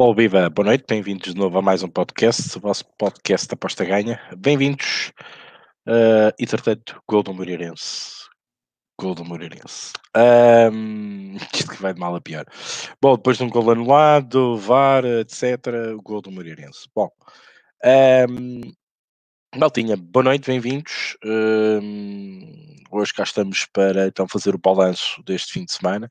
Alô, viva, boa noite, bem-vindos de novo a mais um podcast, o vosso podcast da Aposta Ganha. Bem-vindos. Uh, entretanto, gol do Moreirense. Gol do Moreirense. Um, isto que vai de mal a pior. Bom, depois de um gol anulado, VAR, etc., o gol do Moreirense. Bom, um, Maltinha, boa noite, bem-vindos. Um, hoje cá estamos para então fazer o balanço deste fim de semana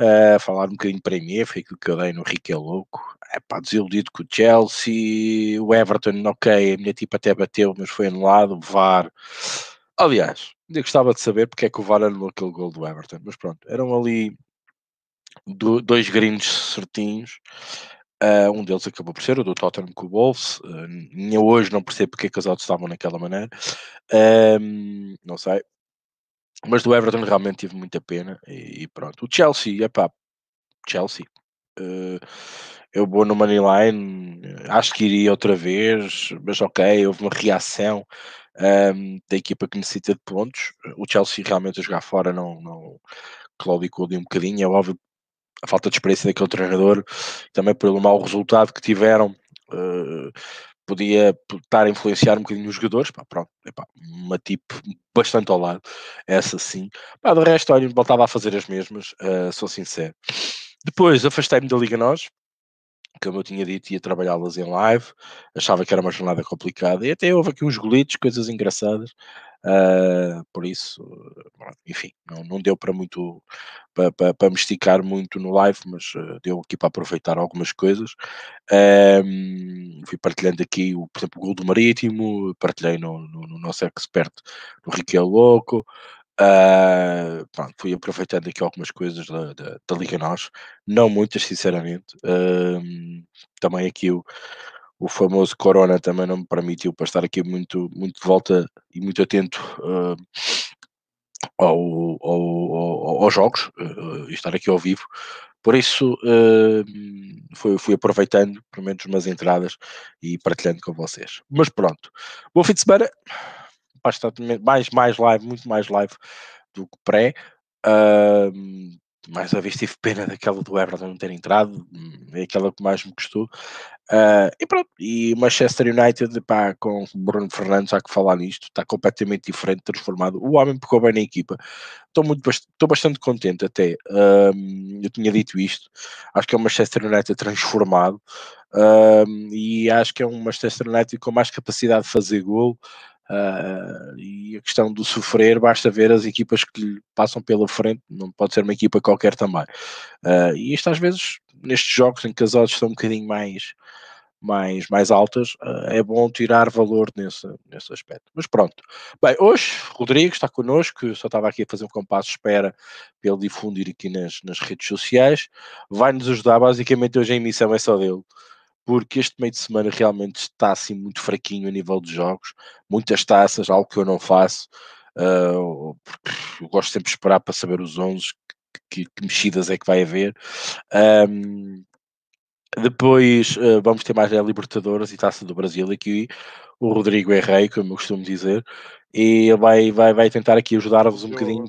uh, falar um bocadinho para mim, foi aquilo que eu dei no Rico é Louco. É pá, desiludido com o Chelsea, o Everton, ok, a minha tipo até bateu, mas foi anulado, o VAR. Aliás, eu gostava de saber porque é que o VAR anulou aquele gol do Everton, mas pronto, eram ali do, dois gringos certinhos. Uh, um deles acabou por ser o do Tottenham com o Wolves. Uh, hoje não percebo porque é que os outros estavam naquela maneira. Uh, não sei. Mas do Everton realmente tive muita pena e, e pronto. O Chelsea, é pá, Chelsea. Uh, eu vou no Moneyline, acho que iria outra vez, mas ok, houve uma reação um, ehm, da equipa que necessita de pontos. O Chelsea realmente a jogar fora não, não claudicou de um bocadinho, é óbvio a falta de experiência daquele treinador, também pelo mau resultado que tiveram. Uh, podia estar a influenciar um bocadinho os jogadores, pá, pronto, epá, uma tipo bastante ao lado, essa sim. Pá, do resto, olha, voltava a fazer as mesmas, uh, sou sincero. Depois afastei-me da Liga Nós, como eu tinha dito, ia trabalhá-las em live, achava que era uma jornada complicada, e até houve aqui uns golitos, coisas engraçadas, Uh, por isso, enfim, não, não deu para muito para, para, para, me esticar muito no live, mas uh, deu aqui para aproveitar algumas coisas. fui partilhando aqui, o, por exemplo, o gol do Marítimo, partilhei no, no, no nosso expert no Riquel Louco. Uh, pronto, fui aproveitando aqui algumas coisas da, da, da Liga Nós, não muitas, sinceramente. também aqui o o famoso Corona também não me permitiu para estar aqui muito, muito de volta e muito atento uh, ao, ao, ao, aos jogos uh, e estar aqui ao vivo. Por isso, uh, fui, fui aproveitando, pelo menos, umas entradas e partilhando com vocês. Mas pronto, bom fim de semana. Bastante mais, mais live, muito mais live do que pré. Uh, mais uma vez tive pena daquela do Everton não ter entrado, é aquela que mais me custou. Uh, e pronto, e Manchester United, pá, com Bruno Fernandes, há que falar nisto, está completamente diferente, transformado. O homem pegou bem na equipa. Estou muito, estou bastante contente até. Um, eu tinha dito isto, acho que é o Manchester United transformado. Um, e acho que é um Manchester United com mais capacidade de fazer gol, Uh, e a questão do sofrer, basta ver as equipas que lhe passam pela frente, não pode ser uma equipa qualquer também. Uh, e isto às vezes, nestes jogos em que as odds estão um bocadinho mais, mais, mais altas, uh, é bom tirar valor nesse, nesse aspecto. Mas pronto. Bem, hoje, Rodrigo está connosco, só estava aqui a fazer um compasso de espera para ele difundir aqui nas, nas redes sociais. Vai-nos ajudar, basicamente hoje a emissão é só dele porque este meio de semana realmente está assim muito fraquinho a nível de jogos, muitas taças, algo que eu não faço, uh, eu gosto sempre de esperar para saber os 11, que, que mexidas é que vai haver. Um, depois uh, vamos ter mais a Libertadores e Taça do Brasil aqui. O Rodrigo é rei, como eu costumo dizer, e ele vai, vai, vai tentar aqui ajudar-vos um bocadinho,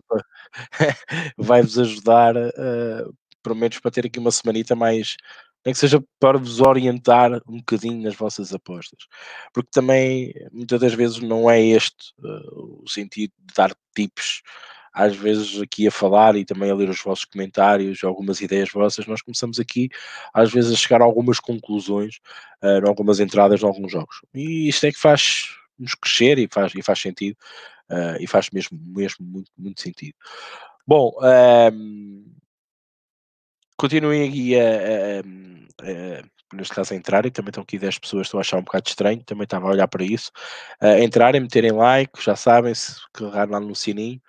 vai-vos ajudar, uh, pelo menos para ter aqui uma semanita mais, nem que seja para vos orientar um bocadinho nas vossas apostas. Porque também, muitas das vezes, não é este uh, o sentido de dar tips. Às vezes, aqui a falar e também a ler os vossos comentários, algumas ideias vossas, nós começamos aqui, às vezes, a chegar a algumas conclusões, uh, algumas entradas em alguns jogos. E isto é que faz nos crescer e faz, e faz sentido, uh, e faz mesmo, mesmo muito, muito sentido. Bom, ehm, continuem aqui a, a, a, neste caso a entrar, e também estão aqui 10 pessoas, estou a achar um bocado estranho, também estava a olhar para isso, a entrarem, meterem like, já sabem, se carregar lá no sininho,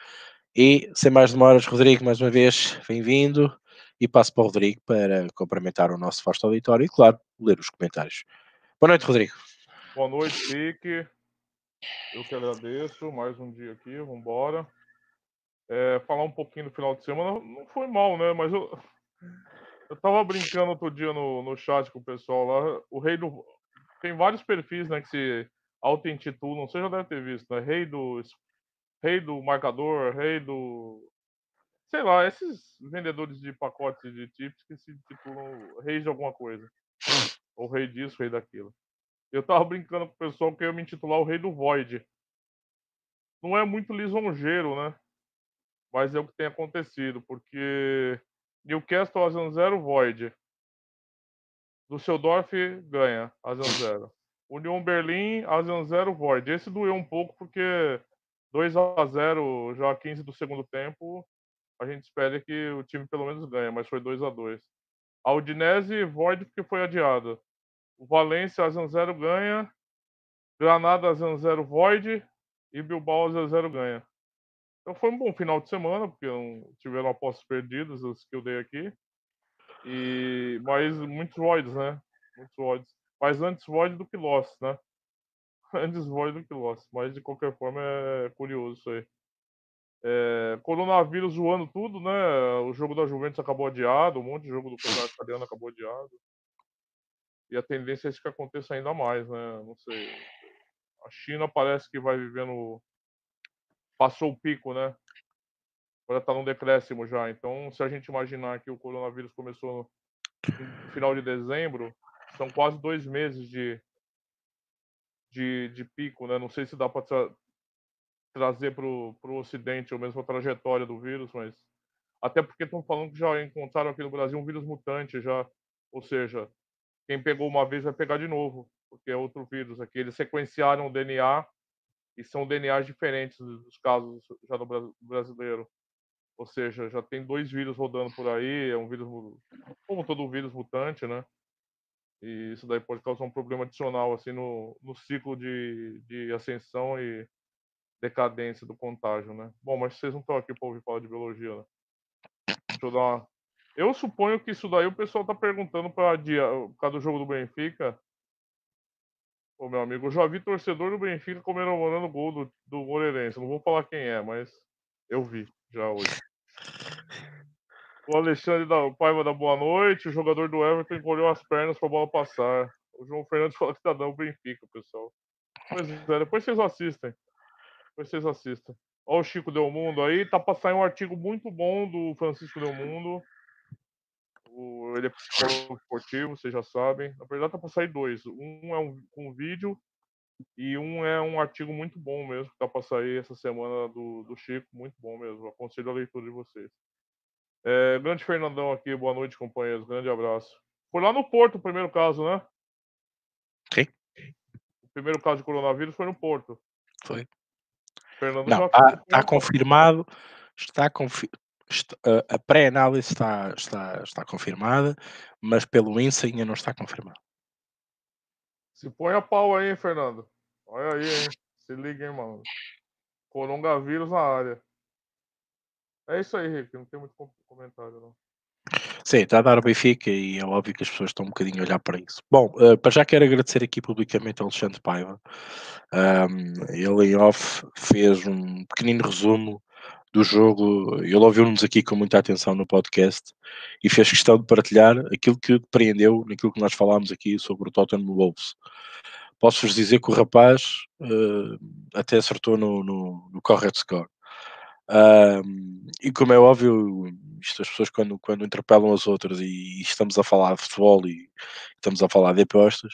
e sem mais demoras, Rodrigo, mais uma vez, bem-vindo, e passo para o Rodrigo para cumprimentar o nosso vasto auditório e, claro, ler os comentários. Boa noite, Rodrigo. Boa noite, Pique. Eu que agradeço, mais um dia aqui, vamos embora. É, falar um pouquinho do final de semana, não foi mal, né, mas eu eu tava brincando outro dia no, no chat com o pessoal lá. O rei do. Tem vários perfis, né, que se auto-intitulam. Você já deve ter visto, né? Rei do. Rei do marcador, rei do. Sei lá, esses vendedores de pacotes de tips que se intitulam reis de alguma coisa. O rei disso, rei daquilo. Eu tava brincando com o pessoal que eu ia me intitular o rei do Void. Não é muito lisonjeiro, né? Mas é o que tem acontecido, porque Newcastle a 0 Void. Düsseldorf ganha a 0 União Berlim a 0 Void. Esse doeu um pouco porque 2 a 0 já 15 do segundo tempo. A gente espera que o time pelo menos ganhe, mas foi 2 a 2 A Udinese Void porque foi adiada. O Valência a 0 ganha. Granada a 0 Void. E Bilbao a 0 ganha. Então foi um bom final de semana, porque tiveram apostas perdidas, as que eu dei aqui. E, mas muitos voids, né? Muitos voids. Mas antes void do que lost, né? Antes void do que lost. Mas de qualquer forma é curioso isso aí. É, coronavírus zoando tudo, né? O jogo da Juventus acabou adiado, um monte de jogo do Campeonato Italiano acabou adiado. E a tendência é que aconteça ainda mais, né? Não sei. A China parece que vai vivendo passou o pico, né? Agora está num decréscimo já. Então, se a gente imaginar que o coronavírus começou no final de dezembro, são quase dois meses de, de, de pico, né? Não sei se dá para tra trazer para o Ocidente ou mesmo a trajetória do vírus, mas até porque estão falando que já encontraram aqui no Brasil um vírus mutante, já, ou seja, quem pegou uma vez vai pegar de novo, porque é outro vírus aqui. Eles sequenciaram o DNA e são DNAs diferentes dos casos já do brasileiro. Ou seja, já tem dois vírus rodando por aí, é um vírus, como todo vírus mutante, né? E isso daí pode causar um problema adicional assim no, no ciclo de, de ascensão e decadência do contágio, né? Bom, mas vocês não estão aqui para ouvir falar de biologia, né? Deixa eu dar uma... Eu suponho que isso daí o pessoal está perguntando para dia, por causa do jogo do Benfica, Ô, meu amigo, eu já vi torcedor do Benfica comemorando o gol do, do Moreirense. Não vou falar quem é, mas eu vi já hoje. O Alexandre da Paiva da Boa Noite, o jogador do Everton encolheu as pernas para a bola passar. O João Fernandes falou que tá dando Benfica, pessoal. Pois é, depois vocês assistem. Depois vocês assistem. Olha o Chico Del Mundo aí, tá pra sair um artigo muito bom do Francisco Del Mundo ele é psicólogo esportivo, vocês já sabem. Na verdade, tá para sair dois. Um é um, um vídeo e um é um artigo muito bom mesmo, que tá para sair essa semana do, do Chico. Muito bom mesmo. Aconselho a leitura de vocês. É, grande Fernandão aqui, boa noite, companheiros. Grande abraço. Foi lá no Porto o primeiro caso, né? Sim. O primeiro caso de coronavírus foi no Porto. Foi. Fernando Não, está tá confirmado. Está, confi a pré-análise está, está, está confirmada, mas pelo INSA ainda não está confirmado. Se põe a pau aí, hein, Fernando. Olha aí, hein? Se liga, hein, mano. Coronavírus na área. É isso aí, Rick. Não tem muito comentário, não. Sim, está a dar o Benfica e é óbvio que as pessoas estão um bocadinho a olhar para isso. Bom, uh, para já quero agradecer aqui publicamente ao Alexandre Paiva. Um, ele em off fez um pequenino resumo do jogo. Ele ouviu-nos aqui com muita atenção no podcast e fez questão de partilhar aquilo que depreendeu naquilo que nós falámos aqui sobre o Tottenham Wolves. Posso-vos dizer que o rapaz uh, até acertou no, no, no correct score. Uh, e como é óbvio, isto as pessoas quando, quando interpelam as outras e, e estamos a falar de futebol e estamos a falar de apostas,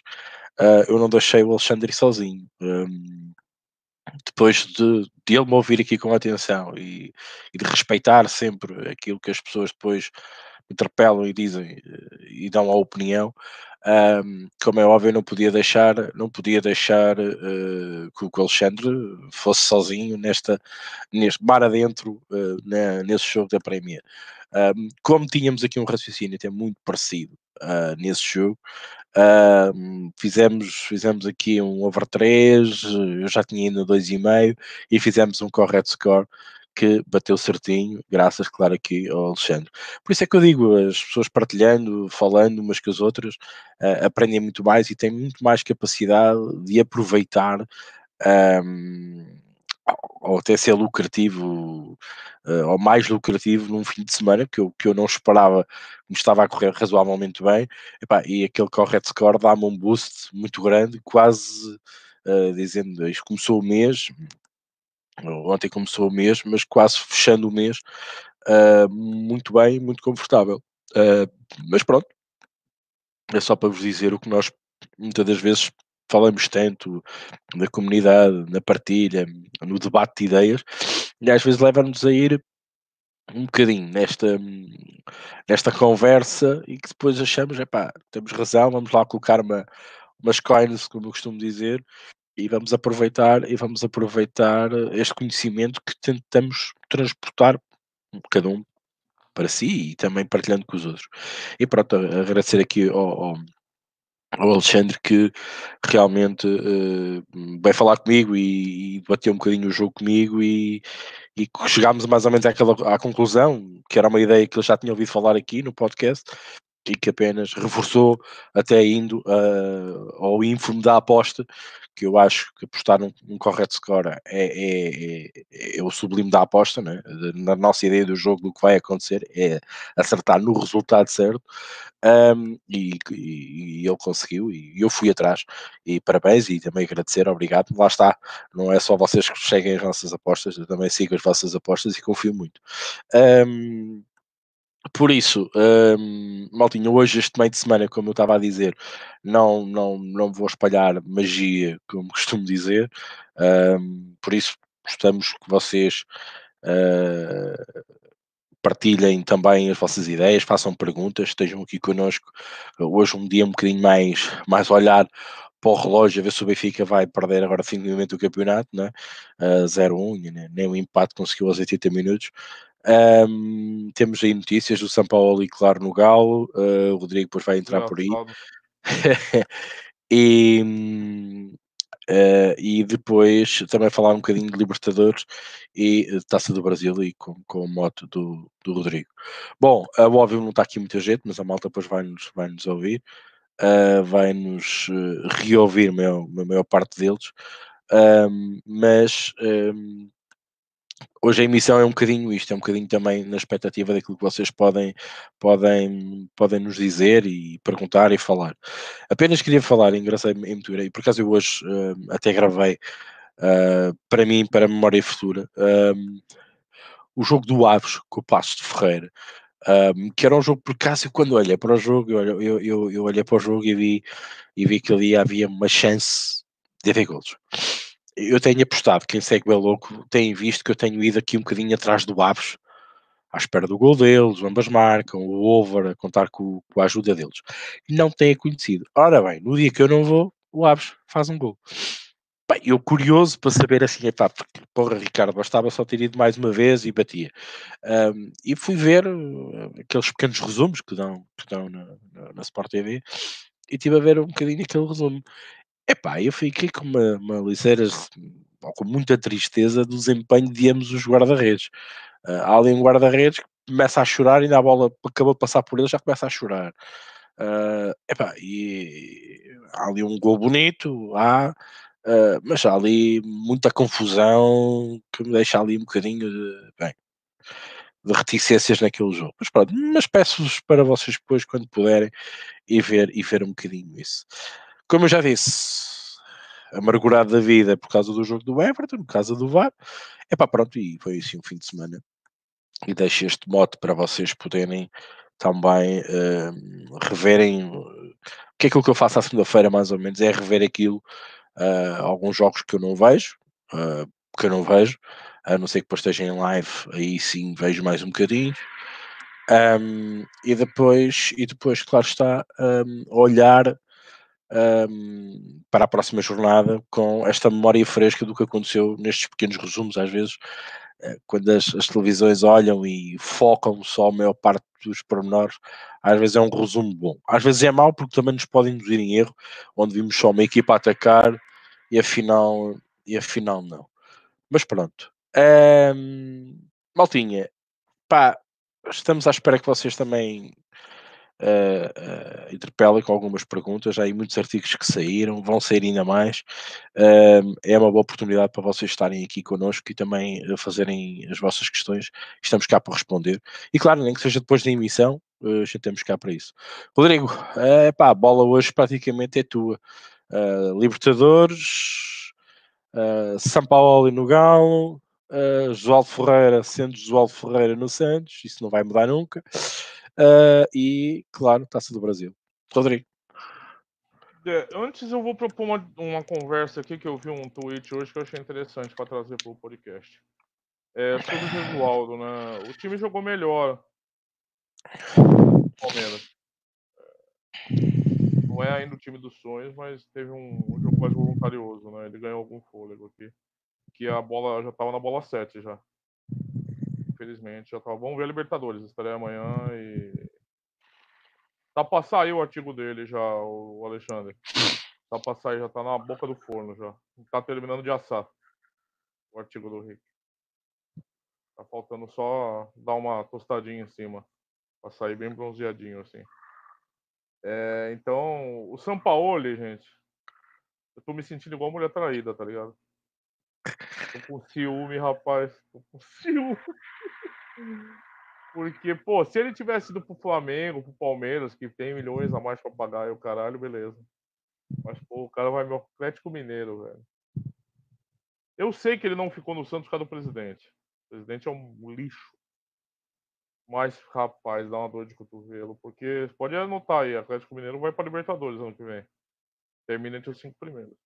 uh, eu não deixei o Alexandre sozinho. Depois de, de ele me ouvir aqui com atenção e, e, de respeitar sempre aquilo que as pessoas depois interpelam e dizem eh, e dão a opinião, um, como é óbvio, não podia deixar, não podia deixar uh, que o Alexandre fosse sozinho nesta, neste mar adentro, uh, né, nesse jogo da Premier. Um, como tínhamos aqui um raciocínio até muito parecido uh, nesse jogo, Uh, fizemos, fizemos aqui um over 3, eu já tinha ido 2,5 e fizemos um correto score que bateu certinho, graças, claro, aqui ao Alexandre. Por isso é que eu digo, as pessoas partilhando, falando umas com as outras, uh, aprendem muito mais e têm muito mais capacidade de aproveitar um, ou até ser lucrativo, uh, ou mais lucrativo num fim de semana, que eu, que eu não esperava, me estava a correr razoavelmente bem, Epá, e aquele correct score dá-me um boost muito grande, quase uh, dizendo, isto começou o mês, ontem começou o mês, mas quase fechando o mês, uh, muito bem, muito confortável. mas pronto, é só para vos dizer o que nós muitas das vezes falamos tanto na comunidade, na partilha, no debate de ideias, e às vezes leva-nos a ir um bocadinho nesta, nesta conversa e que depois achamos, epá, temos razão, vamos lá colocar uma, umas coins, como eu costumo dizer, e vamos aproveitar e vamos aproveitar este conhecimento que tentamos transportar cada um para si e também partilhando com os outros. E pronto, agradecer aqui ao, ao, ao Alexandre que realmente uh, falar comigo e, e bateu um bocadinho o jogo comigo e, e chegámos mais ou menos àquela, à conclusão, que era uma ideia que ele já tinha ouvido falar aqui no podcast, e que apenas reforçou até indo uh, ao ínfimo da aposta, que eu acho que apostar num, num correto score é, é, é, é, o sublime da aposta, né? na nossa ideia do jogo, do que vai acontecer, é acertar no resultado certo, um, e, e, e, ele conseguiu, e eu fui atrás, e parabéns, e também agradecer, obrigado, lá está, não é só vocês que seguem as nossas apostas, eu também sigo as vossas apostas e confio muito. Um, por isso, um, Maltinho, hoje, este meio de semana, como eu estava a dizer, não, não, não vou espalhar magia, como costumo dizer. Um, por isso, gostamos que vocês uh, partilhem também as vossas ideias, façam perguntas, estejam aqui connosco. Hoje, um dia um bocadinho mais, mais olhar para o relógio, a ver se o Benfica vai perder agora definitivamente o campeonato, né? Uh, 0-1, né? nem o empate conseguiu aos 80 minutos. Um, temos aí notícias do São Paulo e claro no Galo. Uh, o Rodrigo depois vai entrar por aí. e, uh, e depois também falar um bocadinho de Libertadores e Taça do Brasil e com, com o moto do, do Rodrigo. Bom, uh, óbvio não está aqui muita gente, mas a malta depois vai-nos vai -nos ouvir. Uh, vai-nos reouvir a maior, maior parte deles. Um, mas um, hoje a emissão é um bocadinho isto, é um bocadinho também na expectativa daquilo que vocês podem, podem, podem nos dizer e perguntar e falar. Apenas queria falar, engraçado em e por acaso eu hoje uh, até gravei uh, para mim, para a memória futura, uh, o jogo do Aves com o Passo de Ferreira. Um, que era um jogo por acaso quando olhei para o jogo eu, eu, eu, eu olhei para o jogo e vi, e vi que ali havia uma chance de haver golos eu tenho apostado, quem segue o louco tem visto que eu tenho ido aqui um bocadinho atrás do Aves, à espera do gol deles, ambas marcam, o over, a contar com, com a ajuda deles. Não tem acontecido. Ora bem, no dia que eu não vou, o Aves faz um gol. Bem, eu curioso para saber assim, epá, porque, porra, Ricardo, bastava só ter ido mais uma vez e batia. Um, e fui ver uh, aqueles pequenos resumos que dão, que dão na, na, na Sport TV e estive a ver um bocadinho aquele resumo. Epá, eu fiquei com uma, uma ligeira, com muita tristeza do desempenho de ambos os guarda-redes. Uh, há ali um guarda-redes que começa a chorar ainda a bola acabou de passar por ele já começa a chorar. Uh, epá, e há ali um gol bonito, há, uh, mas há ali muita confusão que me deixa ali um bocadinho de, bem, de reticências naquele jogo. Mas pronto, mas peço-vos para vocês depois, quando puderem, e ver, e ver um bocadinho isso. Como eu já disse, amargurado da vida por causa do jogo do Everton, por causa do VAR. É pá, pronto, e foi assim um fim de semana. E deixo este mote para vocês poderem também uh, reverem o que é aquilo que eu faço à segunda-feira, mais ou menos, é rever aquilo, uh, alguns jogos que eu não vejo, uh, que eu não vejo, a não ser que depois esteja em live, aí sim vejo mais um bocadinho. Um, e depois, e depois, claro está, um, olhar um, para a próxima jornada com esta memória fresca do que aconteceu nestes pequenos resumos, às vezes, eh, quando as, as, televisões olham e focam só a maior parte dos pormenores, às vezes é um resumo bom. Às vezes é mau porque também nos podem induzir em erro, onde vimos só uma equipa atacar e afinal, e afinal não. Mas pronto. Um, maltinha, pá, estamos à espera que vocês também uh, uh, interpela com algumas perguntas. Há muitos artigos que saíram, vão sair ainda mais. Uh, é uma boa oportunidade para vocês estarem aqui connosco e também fazerem as vossas questões. Estamos cá para responder. E claro, nem que seja depois da emissão, uh, já temos cá para isso. Rodrigo, uh, pá, a bola hoje praticamente é tua. Libertadores, São Paulo e no Galo, uh, João Ferreira sendo João Ferreira no Santos, isso não vai mudar nunca. Uh, e, claro, Taça do Brasil. Rodrigo. É, antes eu vou propor uma, uma conversa aqui que eu vi um tweet hoje que eu achei interessante para trazer para o podcast. É, sobre o Jesualdo, né? O time jogou melhor. Palmeiras. É, não é ainda o time dos sonhos, mas teve um, um jogo mais voluntarioso, né? Ele ganhou algum fôlego aqui. Que a bola já estava na bola 7 já. Infelizmente, já tava. Vamos ver a Libertadores. Estarei amanhã e. Tá pra sair o artigo dele já, o Alexandre. Tá pra sair, já tá na boca do forno já. Tá terminando de assar o artigo do Rick. Tá faltando só dar uma tostadinha em cima. Pra sair bem bronzeadinho, assim. É, então, o São Paulo, gente. Eu tô me sentindo igual mulher traída, tá ligado? Tô com ciúme, rapaz. Tô com ciúme. Porque, pô, se ele tivesse ido pro Flamengo, pro Palmeiras, que tem milhões a mais pra pagar, e o caralho, beleza. Mas, pô, o cara vai meu Atlético Mineiro, velho. Eu sei que ele não ficou no Santos por causa do presidente. O presidente é um lixo. Mas, rapaz, dá uma dor de cotovelo. Porque pode anotar aí, Atlético Mineiro vai pra Libertadores ano que vem. Termina entre os cinco primeiros.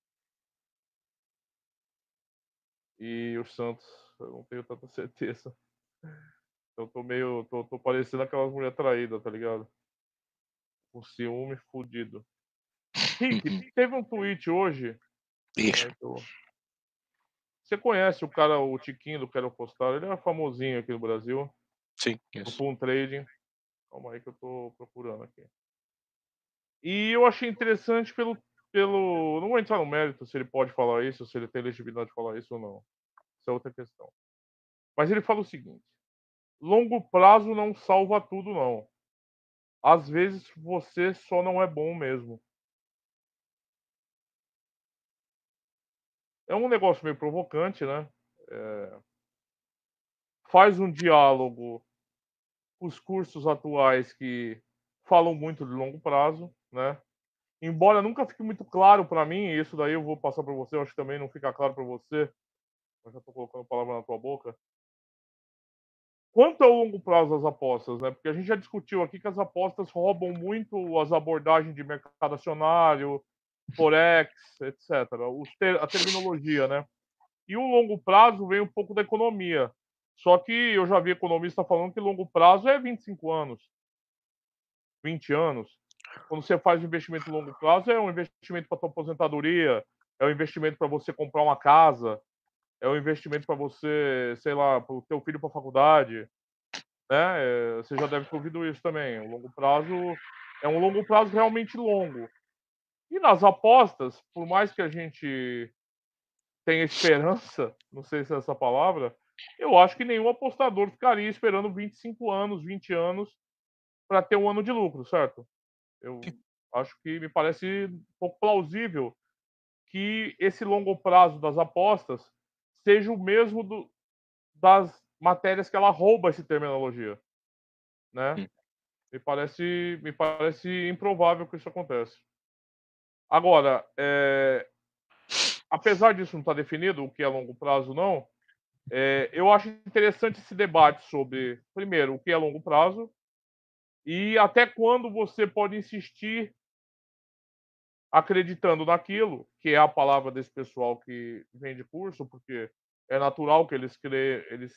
E o Santos, eu não tenho tanta certeza. Eu tô meio. tô, tô parecendo aquelas mulheres traídas, tá ligado? Com ciúme fudido. Rick, teve um tweet hoje. Isso. né, eu- Você conhece o cara, o Tiquinho do Quero Postar? Ele é famosinho aqui no Brasil. Sim, No isso. Pum Trading. Calma aí que eu tô procurando aqui. E eu achei interessante pelo, pelo. Não vou entrar no mérito se ele pode falar isso, se ele tem legitimidade de falar isso ou não. Isso é outra questão. Mas ele fala o seguinte: longo prazo não salva tudo, não. Às vezes você só não é bom mesmo. É um negócio meio provocante, né? É, Faz um diálogo com os cursos atuais que falam muito de longo prazo, né? Embora nunca fique muito claro para mim, e isso daí eu vou passar para você, eu acho que também não fica claro para você, mas já estou colocando palavra na tua boca. Quanto ao longo prazo das apostas, né? Porque a gente já discutiu aqui que as apostas roubam muito as abordagens de mercado acionário, forex, etc. A terminologia, né? E o longo prazo vem um pouco da economia. Só que eu já vi economista falando que longo prazo é 25 anos, 20 anos. Quando você faz investimento a longo prazo, é um investimento para tua aposentadoria, é um investimento para você comprar uma casa, é um investimento para você, sei lá, para o teu filho para faculdade, né? É, Você já deve ter ouvido isso também. O longo prazo é um longo prazo realmente longo. E nas apostas, por mais que a gente tenha esperança, não sei se é essa palavra, eu acho que nenhum apostador ficaria esperando 25 anos, 20 anos para ter um ano de lucro, certo? Eu acho que me parece um pouco plausível que esse longo prazo das apostas seja o mesmo do- das matérias que ela rouba essa terminologia, né? Hum. Me parece, me parece improvável que isso aconteça. Agora, é, apesar disso não estar definido o que é longo prazo não, é, eu acho interessante esse debate sobre, primeiro, o que é longo prazo e até quando você pode insistir acreditando naquilo, que é a palavra desse pessoal que vende curso, porque é natural que eles crê, eles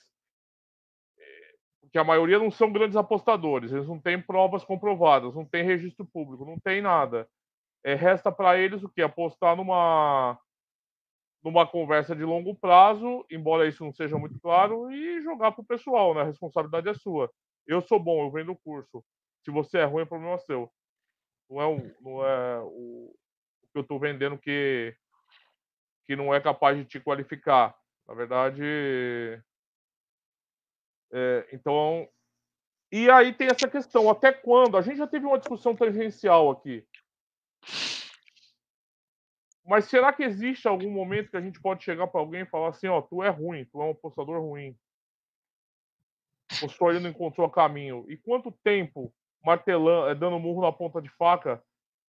eh, porque a maioria não são grandes apostadores, eles não têm provas comprovadas, não tem registro público, não tem nada. É, resta para eles o que apostar numa numa conversa de longo prazo, embora isso não seja muito claro, e jogar pro pessoal, né? A responsabilidade é sua. Eu sou bom, eu vendo o curso. Se você é ruim, é problema seu. Não é, o, não é o, que eu estou vendendo que, que não é capaz de te qualificar. Na verdade. é, então. E aí tem essa questão: até quando? A gente já teve uma discussão tangencial aqui. Mas será que existe algum momento que a gente pode chegar para alguém e falar assim: ó, tu é ruim, tu é um apostador ruim? O não encontrou caminho. E quanto tempo martelando, eh, dando murro na ponta de faca,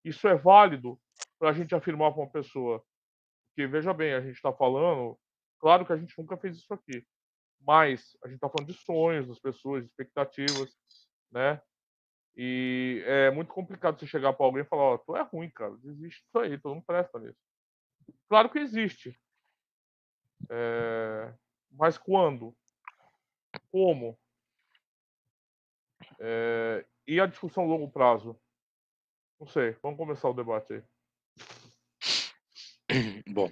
isso é válido para a gente afirmar para uma pessoa? Porque veja bem, a gente está falando, claro que a gente nunca fez isso aqui, mas a gente está falando de sonhos das pessoas, de expectativas, né? E é muito complicado você chegar para alguém e falar, ó, oh, tu é ruim, cara, desiste disso aí, tu não presta nisso. Claro que existe. É... Mas quando? Como? É... E a discussão a longo prazo? Não sei, vamos começar o debate aí. Bom,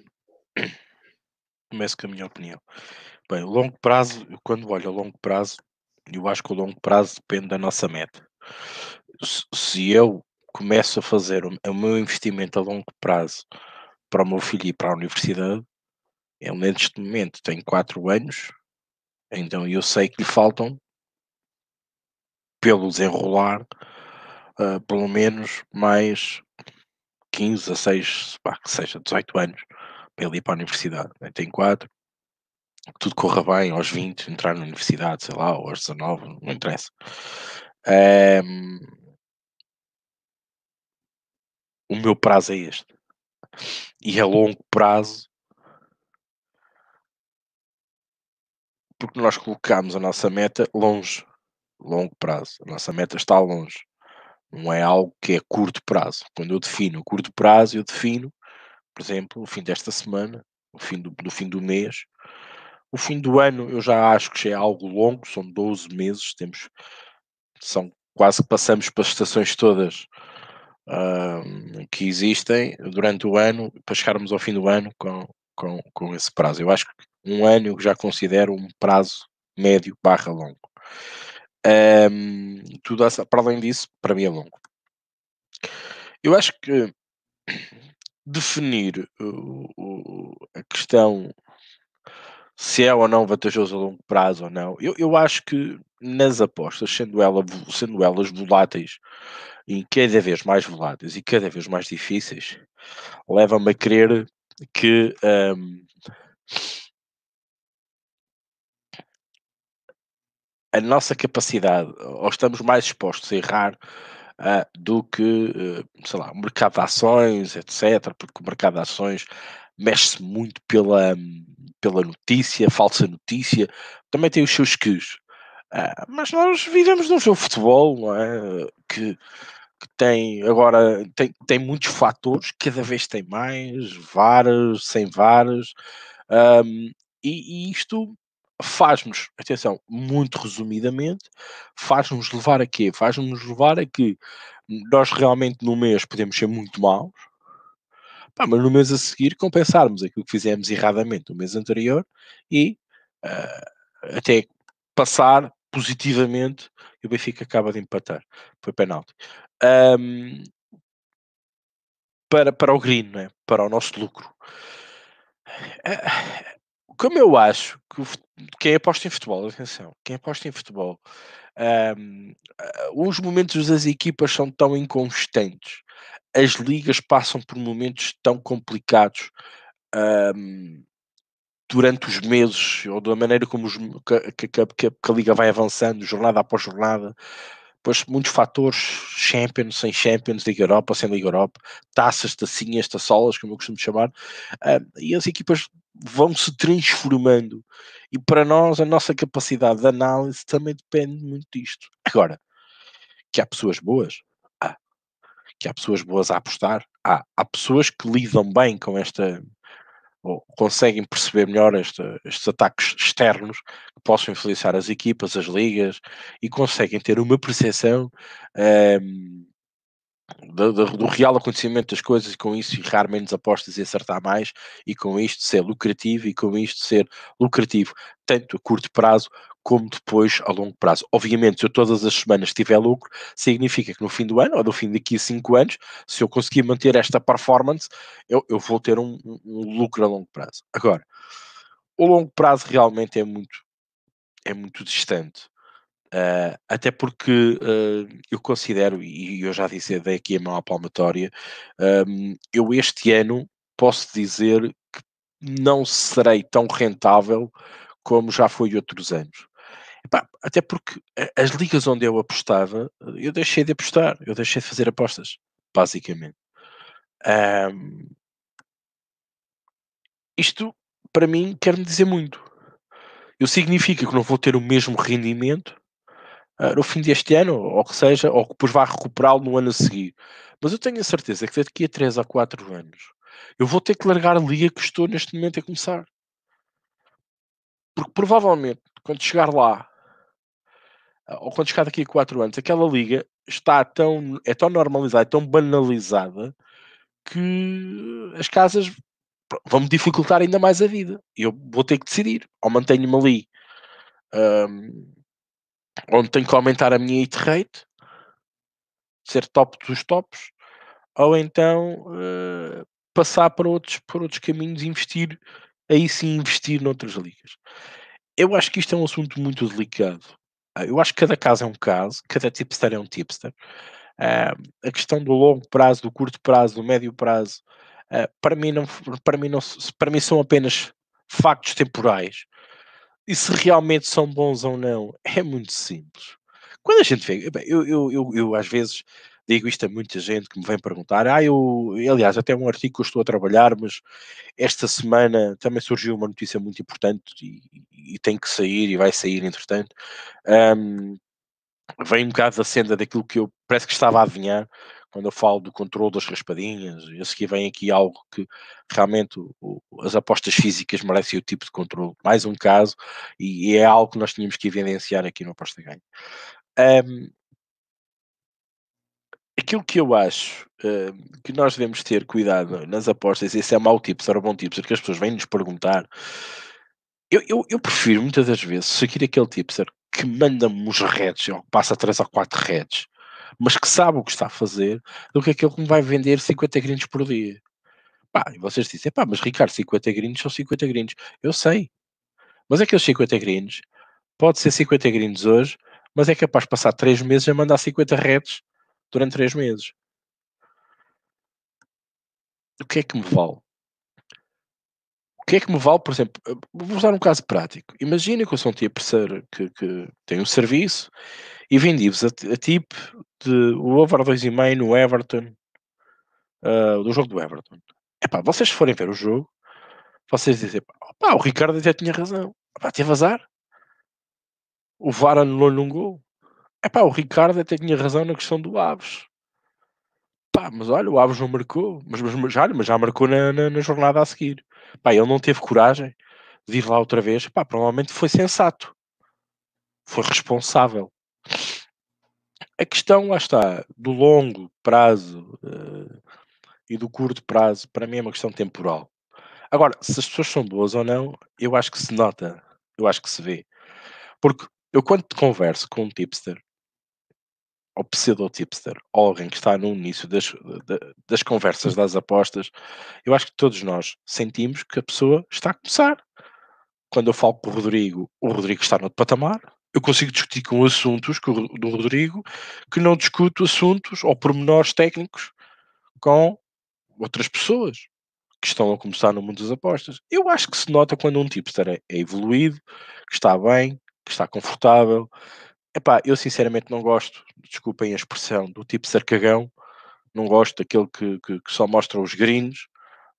começo com a minha opinião. Bem, o longo prazo, quando olho a longo prazo, eu acho que o longo prazo depende da nossa meta. Se eu começo a fazer o meu investimento a longo prazo para o meu filho ir para a universidade, ele neste momento tem 4 anos, então eu sei que lhe faltam, pelo desenrolar, uh, pelo menos mais 15 a 6, pá, que seja 18 anos, para ele ir para a universidade. Né? Tem 4, tudo corra bem, aos 20, entrar na universidade, sei lá, ou aos 19, não interessa. Um, o meu prazo é este. E a longo prazo, porque nós colocamos a nossa meta longe, longo prazo. A nossa meta está longe. Não é algo que é curto prazo. Quando eu defino curto prazo, eu defino, por exemplo, o fim desta semana, o fim do, do fim do mês, o fim do ano eu já acho que já é algo longo, são 12 meses, temos são quase que passamos para as estações todas uh, que existem durante o ano para chegarmos ao fim do ano com, com, com esse prazo. Eu acho que um ano eu já considero um prazo médio barra longo. Um, tudo para além disso, para mim é longo. Eu acho que definir a questão se é ou não vantajoso a longo prazo ou não, eu, eu acho que nas apostas, sendo, ela, sendo elas voláteis e cada vez mais voláteis e cada vez mais difíceis, leva-me a crer que um, a nossa capacidade, ou estamos mais expostos a errar uh, do que, uh, sei lá, o mercado de ações, etc., porque o mercado de ações mexe-se muito pela, pela notícia, falsa notícia, também tem os seus queus. Uh, mas nós vivemos num jogo de futebol, é? Que, que tem agora tem, tem muitos fatores, cada vez tem mais, varas, sem varas, um, e, e, isto faz-nos, atenção, muito resumidamente, faz-nos levar a quê? Faz-nos levar a que nós realmente no mês podemos ser muito maus, pá, mas no mês a seguir compensarmos aquilo que fizemos erradamente no mês anterior e uh, até passar positivamente e o Benfica acaba de empatar. Foi penalti. Um, para, para o green, é? para o nosso lucro. Uh, como eu acho que o, quem aposta em futebol, atenção, quem aposta em futebol, um, os momentos das equipas são tão inconstantes, as ligas passam por momentos tão complicados um, durante os meses, ou da maneira como os, que, que, que, a liga vai avançando, jornada após jornada, pois muitos fatores, Champions, sem Champions, Liga Europa, sem Liga Europa, taças, tacinhas, taçolas, como eu costumo chamar, uh, e as equipas vão se transformando. E para nós, a nossa capacidade de análise também depende muito disto. Agora, que há pessoas boas, há. Que há pessoas boas a apostar, há. Há pessoas que lidam bem com esta, conseguem perceber melhor esta, estes ataques externos que possam influenciar as equipas, as ligas, e conseguem ter uma percepção um, do, do, real acontecimento das coisas e com isso errar menos apostas e acertar mais e com isto ser lucrativo e com isto ser lucrativo tanto a curto prazo como depois a longo prazo. Obviamente, se eu todas as semanas tiver lucro, significa que no fim do ano ou no fim daqui a 5 anos, se eu conseguir manter esta performance, eu, eu vou ter um, um, lucro a longo prazo. Agora, o longo prazo realmente é muito, é muito distante. Uh, até porque uh, eu considero, e eu já disse dei aqui a mão à palmatória, um, eu este ano posso dizer que não serei tão rentável como já foi outros anos. Epá, até porque as ligas onde eu apostava, eu deixei de apostar, eu deixei de fazer apostas, basicamente. Um, isto, para mim, quer-me dizer muito. Eu significa que não vou ter o mesmo rendimento no fim deste ano, ou que seja, ou que depois vá recuperá-lo no ano a seguir. Mas eu tenho a certeza que daqui a 3 a 4 anos eu vou ter que largar a liga que estou neste momento a começar. Porque provavelmente, quando chegar lá, ou quando chegar daqui a 4 anos, aquela liga está tão, é tão normalizada, é tão banalizada, que as casas vão me dificultar ainda mais a vida. Eu vou ter que decidir. Ou mantenho-me ali um, onde tenho que aumentar a minha hit rate, ser top dos tops, ou então uh, passar para outros, para outros caminhos investir, aí sim investir noutras ligas. Eu acho que isto é um assunto muito delicado. Ah, eu acho que cada caso é um caso, cada tipster é um tipster. Uh, a questão do longo prazo, do curto prazo, do médio prazo, uh, para, mim não, para, mim não, para mim são apenas factos temporais. E se realmente são bons ou não, é muito simples. Quando a gente vê, eu, eu, eu, eu às vezes digo isto a muita gente que me vem perguntar. Ah, eu, aliás, até um artigo que eu estou a trabalhar, mas esta semana também surgiu uma notícia muito importante e, e tem que sair e vai sair entretanto. Um, vem um bocado da senda daquilo que eu parece que estava a adivinhar quando eu falo do controle das raspadinhas. Eu sei que vem aqui algo que realmente o, as apostas físicas merecem o tipo de controle. Mais um caso, e, e é algo que nós tínhamos que evidenciar aqui no Aposta Ganho. Um, aquilo que eu acho que nós devemos ter cuidado nas apostas, esse é mau tipo, será bom tipo, porque as pessoas vêm nos perguntar. Eu, eu, eu, prefiro muitas das vezes seguir aquele tipo que manda-me os redes, ou passa 3 ou 4 redes, mas que sabe o que está a fazer, do que aquele que me vai vender 50 grindos por dia. Pá, e vocês dizem, pá, mas Ricardo, 50 grindos são 50 grindos. Eu sei. Mas aqueles 50 grindos, pode ser 50 grindos hoje, mas é capaz de passar 3 meses a mandar 50 redes durante 3 meses. O que é que me vale? O que é que me vale, por exemplo, vou usar um caso prático. Imagina que eu sou um tipo que, que tem um serviço e vendi-vos a, a tip de o over 2,5 no Everton, uh, do jogo do Everton. Epá, vocês forem ver o jogo, vocês dizem, pá, o Ricardo até tinha razão. Pá, teve azar. O VAR anulou-lhe um gol. Epá, o Ricardo até tinha razão na questão do Aves. Pá, mas olha, o Aves não marcou. Mas, mas, olha, mas já marcou na, na, na jornada a seguir. Pá, ele não teve coragem de ir lá outra vez. Pá, provavelmente foi sensato. Foi responsável. A questão, lá está, do longo prazo uh, e do curto prazo, para mim é uma questão temporal. Agora, se as pessoas são boas ou não, eu acho que se nota, eu acho que se vê. Porque eu quando converso com um tipster, ou pseudo-tipster, ou alguém que está no início das, das conversas das apostas, eu acho que todos nós sentimos que a pessoa está a começar. Quando eu falo com o Rodrigo, o Rodrigo está no patamar, eu consigo discutir com assuntos com, do Rodrigo que não discuto assuntos ou pormenores técnicos com outras pessoas que estão a começar no mundo das apostas. Eu acho que se nota quando um é, é evoluído, que está bem, que está confortável. Epá, eu sinceramente não gosto, desculpem a expressão, do tipo sarcagão, não gosto daquele que, que, que só mostra os greens,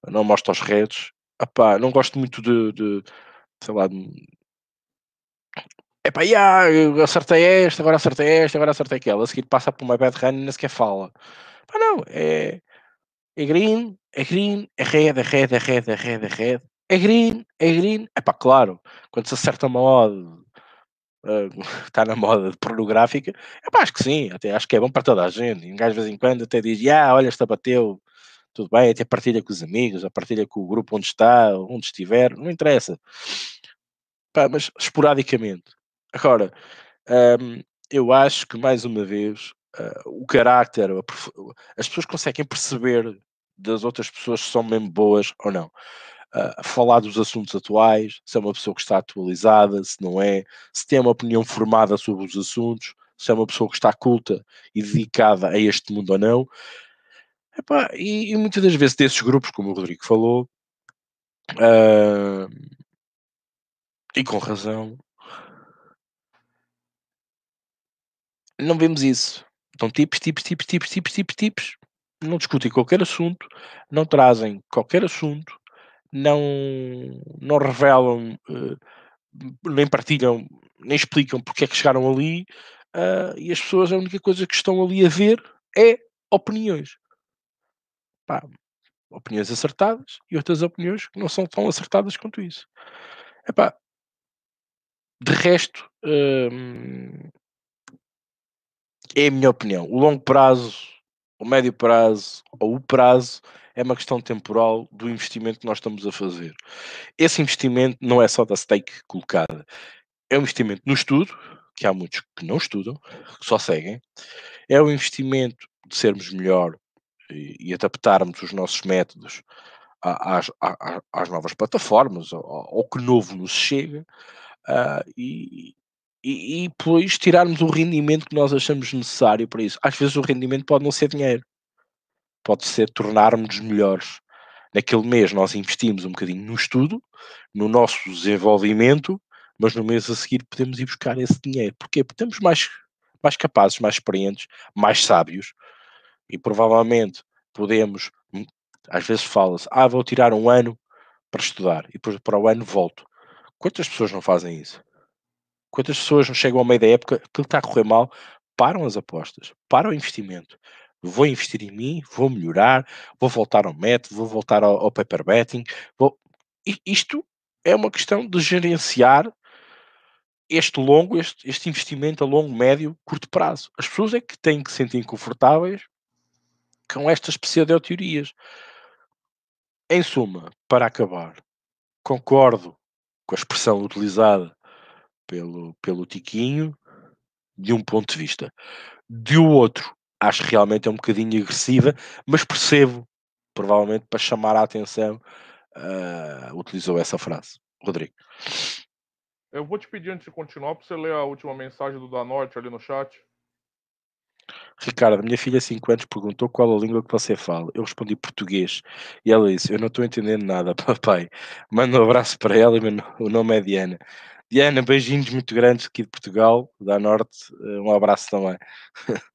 não mostra os redes. Epá, não gosto muito de, de sei lá, de, Epá, yeah, eu acertei esta, agora acertei esta, agora acertei aquela. A seguir passa por uma bad run e nem sequer fala. Pá, não, é, é green, é green, é red, é red, é red, é red, é red. É green, é green. Epá, claro, quando se acerta uma odd, uh, está na moda pornográfica, epá, acho que sim, até acho que é bom para toda a gente. E um gajo de vez em quando até diz, ah, olha, esta bateu, tudo bem, até partilha com os amigos, a partilha com o grupo onde está, onde estiver, não interessa. Pá, mas esporadicamente. Agora, um, eu acho que mais uma vez uh, o carácter, as pessoas conseguem perceber das outras pessoas se são mesmo boas ou não. Uh, falar dos assuntos atuais, se é uma pessoa que está atualizada, se não é, se tem uma opinião formada sobre os assuntos, se é uma pessoa que está culta e dedicada a este mundo ou não. Epá, e, e, muitas das vezes desses grupos, como o Rodrigo falou, uh, e com razão, não vemos isso. São tipos, tipos, tipos, tipos, tipos, tipos, tipos. Não discutem qualquer assunto, não trazem qualquer assunto, não, não revelam, uh, nem partilham, nem explicam porque é que chegaram ali. uh, e as pessoas a única coisa que estão ali a ver é opiniões. Pá, opiniões acertadas e outras opiniões que não são tão acertadas quanto isso. Epá, de resto, hum, é a minha opinião. O longo prazo, o médio prazo ou o prazo é uma questão temporal do investimento que nós estamos a fazer. Esse investimento não é só da stake colocada, é um investimento no estudo, que há muitos que não estudam, que só seguem, é um investimento de sermos melhor e, e adaptarmos os nossos métodos às, às, às novas plataformas, ao, ao, que novo nos chega, uh, e, e, e depois tirarmos o rendimento que nós achamos necessário para isso. Às vezes o rendimento pode não ser dinheiro, pode ser tornarmos melhores. Naquele mês nós investimos um bocadinho no estudo, no nosso desenvolvimento, mas no mês a seguir podemos ir buscar esse dinheiro. Porquê? Porque estamos mais, mais capazes, mais experientes, mais sábios e provavelmente podemos, às vezes fala-se, ah, vou tirar um ano para estudar e depois para o ano volto. Quantas pessoas não fazem isso? Quantas pessoas não chegam ao meio da época, aquilo está a correr mal, param as apostas, param o investimento. Vou investir em mim, vou melhorar, vou voltar ao método, vou voltar ao, ao paper betting. Vou... Isto é uma questão de gerenciar este longo, este, este investimento a longo, médio, curto prazo. As pessoas é que têm que se sentir confortáveis com estas pseudo-teorias. Em suma, para acabar, concordo com a expressão utilizada pelo, pelo Tiquinho, de um ponto de vista. De outro, acho que realmente é um bocadinho agressiva, mas percebo, provavelmente para chamar a atenção, uh, utilizou essa frase. Rodrigo. Eu vou te pedir antes de continuar para você ler a última mensagem do Danorte ali no chat. Ricardo, minha filha, 5 anos, perguntou qual a língua que você fala. Eu respondi português. E ela disse: Eu não estou entendendo nada, papai. Manda um abraço para ela e o nome é Diana. Diana, beijinhos muito grandes aqui de Portugal, da Norte. Eh, um abraço também.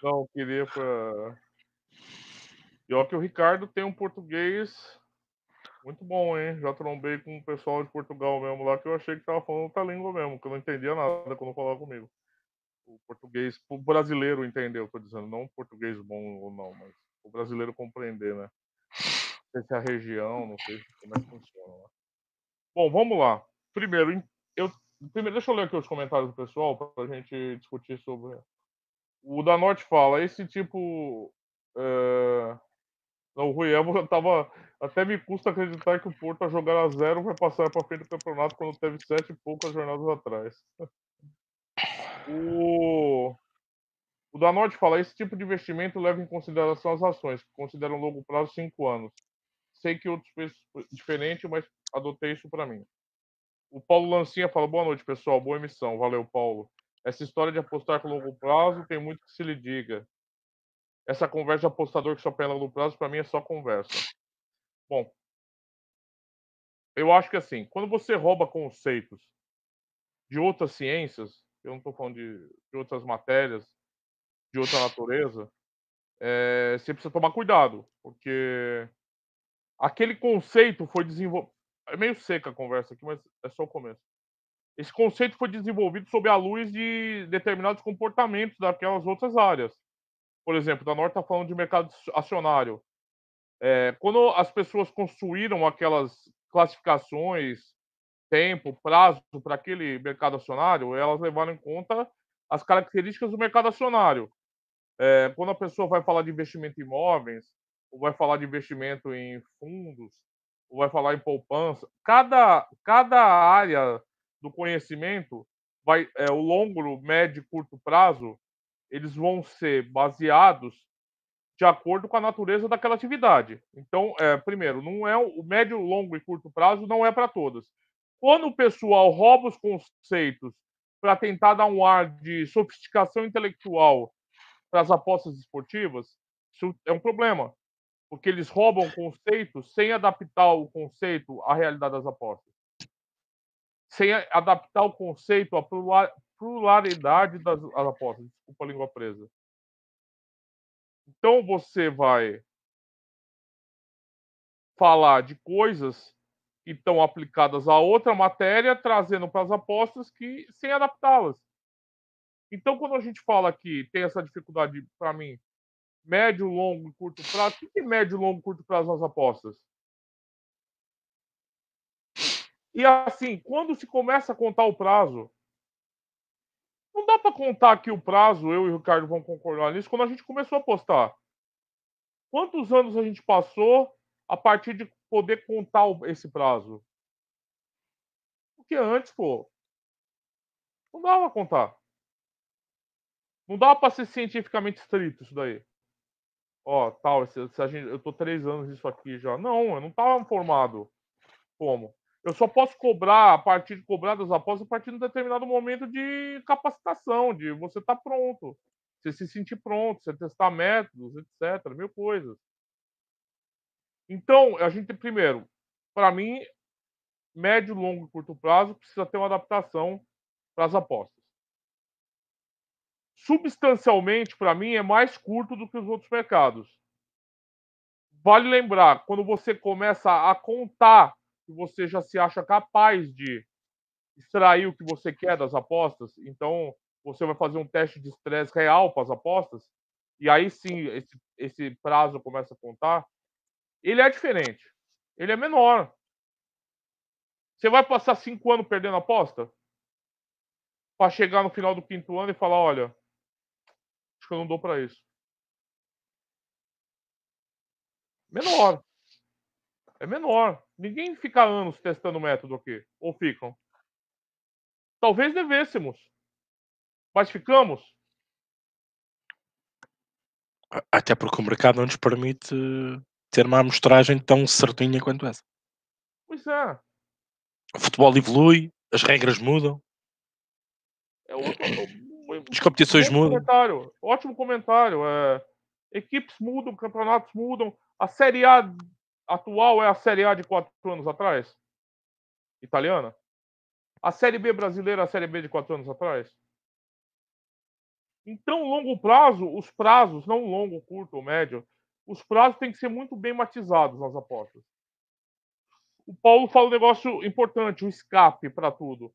Não, queria para. E ó, que o Ricardo tem um português muito bom, hein? Já trombei com o pessoal de Portugal mesmo lá que eu achei que tava falando outra língua mesmo, que eu não entendia nada quando falava comigo. O português, o brasileiro entendeu, tô dizendo, não o português bom ou não, mas o brasileiro compreender, né? Não sei se é a região, não sei como é que funciona. Né? Bom, vamos lá primeiro, eu, primeiro, deixa eu ler aqui os comentários do pessoal para a gente discutir sobre. O da Norte fala: esse tipo. É... Não, o Rui Évora tava. Até me custa acreditar que o Porto, a jogar a zero, vai passar para frente do campeonato quando teve sete e poucas jornadas atrás. o. O da Norte fala: esse tipo de investimento leva em consideração as ações, que consideram longo prazo cinco anos. Sei que outros pensam diferente, mas adotei isso para mim. O Paulo Lancinha fala: boa noite, pessoal. Boa emissão. Valeu, Paulo. Essa história de apostar com longo prazo tem muito que se lhe diga. Essa conversa de apostador que só pega longo prazo, para mim, é só conversa. Bom, eu acho que assim, quando você rouba conceitos de outras ciências, eu não estou falando de, de, outras matérias, de outra natureza, é, você precisa tomar cuidado, porque aquele conceito foi desenvolvido. É meio seca a conversa aqui, mas é só o começo. Esse conceito foi desenvolvido sob a luz de determinados comportamentos daquelas outras áreas. Por exemplo, da Norte está falando de mercado acionário. É, quando as pessoas construíram aquelas classificações, tempo, prazo para aquele mercado acionário, elas levaram em conta as características do mercado acionário. É, quando a pessoa vai falar de investimento em imóveis, ou vai falar de investimento em fundos, ou vai falar em poupança. Cada, cada área do conhecimento vai é, o longo, médio e curto prazo, eles vão ser baseados de acordo com a natureza daquela atividade. Então, é, primeiro, não é o médio, longo e curto prazo não é para todas. Quando o pessoal rouba os conceitos para tentar dar um ar de sofisticação intelectual para as apostas esportivas, isso é um problema porque eles roubam conceitos sem adaptar o conceito à realidade das apostas. Sem adaptar o conceito à pluralidade das apostas. Desculpa a língua presa. Então você vai falar de coisas que estão aplicadas a outra matéria, trazendo para as apostas que sem adaptá-las. Então, quando a gente fala que tem essa dificuldade, para mim, médio, longo e curto prazo, o que é médio, longo e curto prazo nas apostas? E assim, quando se começa a contar o prazo, não dá para contar aqui o prazo, eu e o Ricardo vão concordar nisso, quando a gente começou a apostar. Quantos anos a gente passou a partir de poder contar esse prazo? Porque antes, pô, não dava pra contar. Não dava para ser cientificamente estrito isso daí. Ó, tal, se, se gente, eu tô três anos nisso aqui já. Não, eu não tava formado. Como? Eu só posso cobrar, a partir de cobrar das apostas, a partir de um determinado momento de capacitação, de você tá pronto, você se sentir pronto, você testar métodos, etc, mil coisas. Então, a gente, primeiro, para mim, médio, longo e curto prazo, precisa ter uma adaptação para as apostas. Substancialmente, para mim, é mais curto do que os outros mercados. Vale lembrar, quando você começa a contar que você já se acha capaz de extrair o que você quer das apostas, então você vai fazer um teste de estresse real para as apostas, e aí sim esse, esse prazo começa a contar, ele é diferente. Ele é menor. Você vai passar cinco anos perdendo aposta? Para chegar no final do quinto ano e falar: olha, acho que eu não dou para isso. Menor. É menor. Ninguém fica anos testando o método aqui. Ou ficam? Talvez devêssemos. Mas ficamos? Até porque o mercado não nos permite ter uma amostragem tão certinha quanto essa. Pois é. O futebol evolui, as regras mudam. É outro, as competições mudam. Comentário. Ótimo comentário. É, equipes mudam, campeonatos mudam. A Série A atual é a Série A de quatro anos atrás? Italiana? A Série B brasileira é a Série B de quatro anos atrás? Então, longo prazo, os prazos, não longo, curto ou médio, os prazos têm que ser muito bem matizados nas apostas. O Paulo fala um negócio importante, o escape para tudo.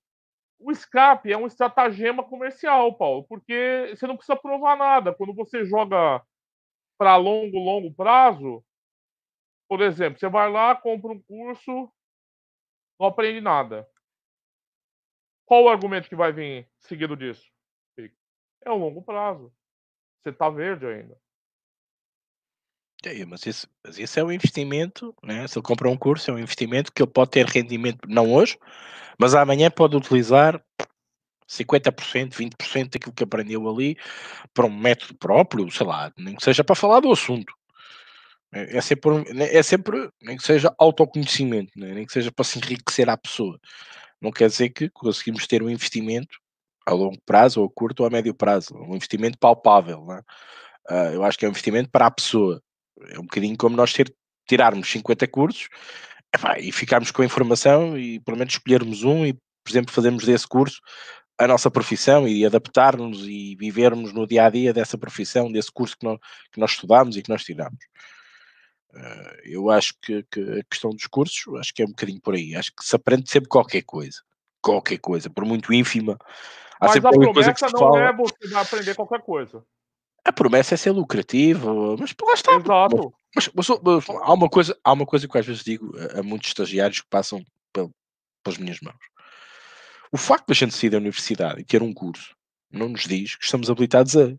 O escape é um estratagema comercial, Paulo, porque você não precisa provar nada. Quando você joga para longo, longo prazo, por exemplo, você vai lá, compra um curso, não aprende nada. Qual o argumento que vai vir seguido disso? É o longo prazo. Você está verde ainda. É, mas, isso, mas isso é um investimento, né? se ele compra um curso, é um investimento que ele pode ter rendimento, não hoje, mas amanhã pode utilizar 50%, 20% daquilo que aprendeu ali para um método próprio, sei lá, nem que seja para falar do assunto. É, é sempre, né, é sempre, nem que seja autoconhecimento, né? nem que seja para se enriquecer à pessoa. Não quer dizer que conseguimos ter um investimento a longo prazo, ou a curto ou a médio prazo, um investimento palpável. Né? Uh, eu acho que é um investimento para a pessoa. É um bocadinho como nós ter, tirarmos 50 cursos epá, e ficarmos com a informação e pelo menos escolhermos um e, por exemplo, fazermos desse curso a nossa profissão e adaptar-nos e vivermos no dia a dia dessa profissão, desse curso que nós, que nós estudamos e que nós tiramos. Uh, eu acho que, que, a questão dos cursos, acho que é um bocadinho por aí. Acho que se aprende sempre qualquer coisa. Qualquer coisa, por muito ínfima. Há Mas a promessa não fala. é você aprender qualquer coisa. A promessa é ser lucrativo, mas lá está. Exato. Mas, mas, mas, há, uma coisa, há uma coisa que às vezes digo a, a muitos estagiários que passam pelas minhas mãos. O facto de a gente sair da universidade e ter um curso não nos diz que estamos habilitados a.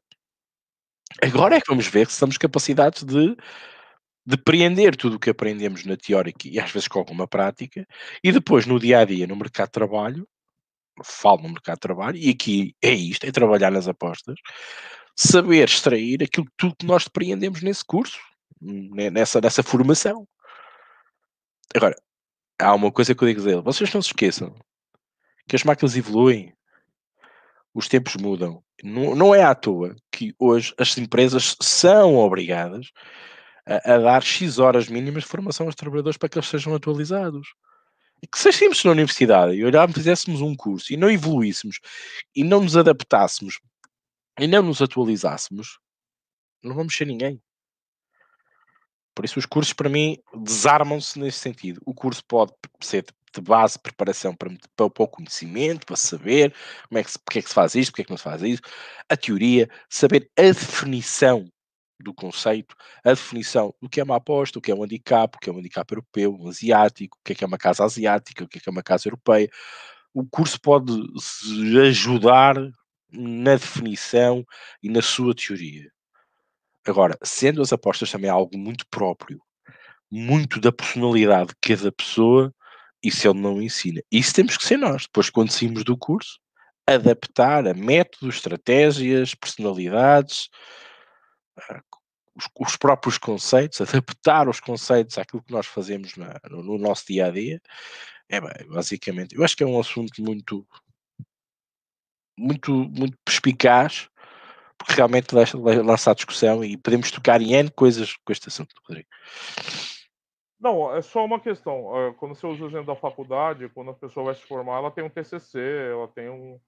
Agora é que vamos ver se estamos capacidades de depreender tudo o que aprendemos na teórica e às vezes com alguma prática, e depois no dia a dia, no mercado de trabalho, falo no mercado de trabalho, e aqui é isto, é trabalhar nas apostas, saber extrair aquilo tudo que nós depreendemos nesse curso, né, nessa, nessa formação. Agora, há uma coisa que eu digo dele, vocês não se esqueçam que as máquinas evoluem, os tempos mudam. Não, não é à toa que hoje as empresas são obrigadas a, a, dar X horas mínimas de formação aos trabalhadores para que eles sejam atualizados. E que se estivéssemos na universidade e olharmos, fizéssemos um curso e não evoluíssemos e não nos adaptássemos e não nos atualizássemos, não vamos ser ninguém. Por isso, os cursos, para mim, desarmam-se nesse sentido. O curso pode ser de base preparação para, para, para o conhecimento, para saber como é que, porque é que se faz isto, porque é que não se faz isso, a teoria, saber a definição do conceito, a definição do que é uma aposta, o que é um handicap, o que é um handicap europeu, um asiático, o que é que é uma casa asiática, o que é que é uma casa europeia. O curso pode ajudar na definição e na sua teoria. Agora, sendo as apostas também algo muito próprio, muito da personalidade de cada pessoa, isso ele não ensina. Isso temos que ser nós, depois quando saímos do curso, adaptar a métodos, estratégias, personalidades, os, os, próprios conceitos, adaptar os conceitos àquilo que nós fazemos na, no, no, nosso dia a dia. É bem, basicamente, eu acho que é um assunto muito, muito, muito perspicaz, porque realmente lança a discussão e podemos tocar em N coisas com este assunto, Rodrigo. Não, é só uma questão. Eh, quando você usa o exemplo da faculdade, quando a pessoa vai se formar, ela tem um TCC, ela tem um,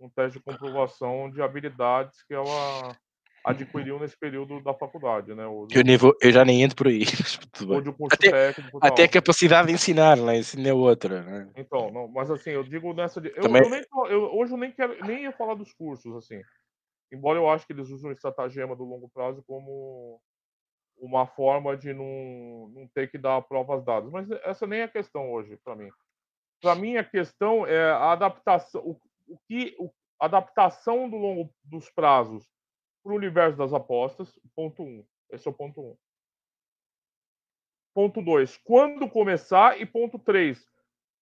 um teste de comprovação de habilidades que ela adquiriu nesse período da faculdade, né? O, eu, vou, eu já nem entro por aí. até, técnico, até a capacidade de ensinar, né? Ensino é outra, né? Então, não, mas assim, eu digo nessa de, eu, Também... eu nem, eu, hoje eu nem quero nem ia falar dos cursos, assim. Embora eu acho que eles usam o estratagema do longo prazo como uma forma de não, não ter que dar provas dadas. Mas essa nem é a questão hoje, para mim. Para mim, a questão é a adaptação, o, o que, o, adaptação do longo dos prazos para o universo das apostas. Ponto 1. Um. Esse é o ponto 1. Um. Ponto 2. Quando começar? E ponto 3.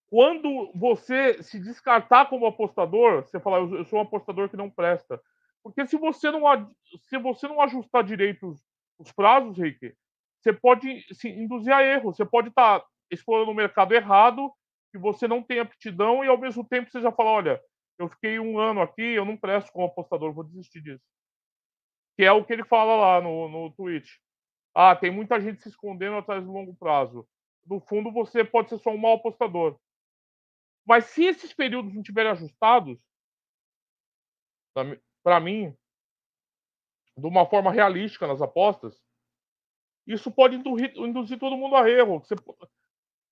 Quando você se descartar como apostador, você falar, eu sou um apostador que não presta. Porque se você não, se você não ajustar direito os prazos, Rick, você pode se induzir a erro. Você pode estar tá explorando o mercado errado, que você não tem aptidão, e ao mesmo tempo você já fala: olha, eu fiquei um ano aqui, eu não presto como apostador, vou desistir disso. Que é o que ele fala lá no, no tweet. Ah, tem muita gente se escondendo atrás do longo prazo. No fundo, você pode ser só um mau apostador. Mas se esses períodos não estiverem ajustados, para mim, de uma forma realística nas apostas, isso pode induzir, induzir todo mundo a erro. Você,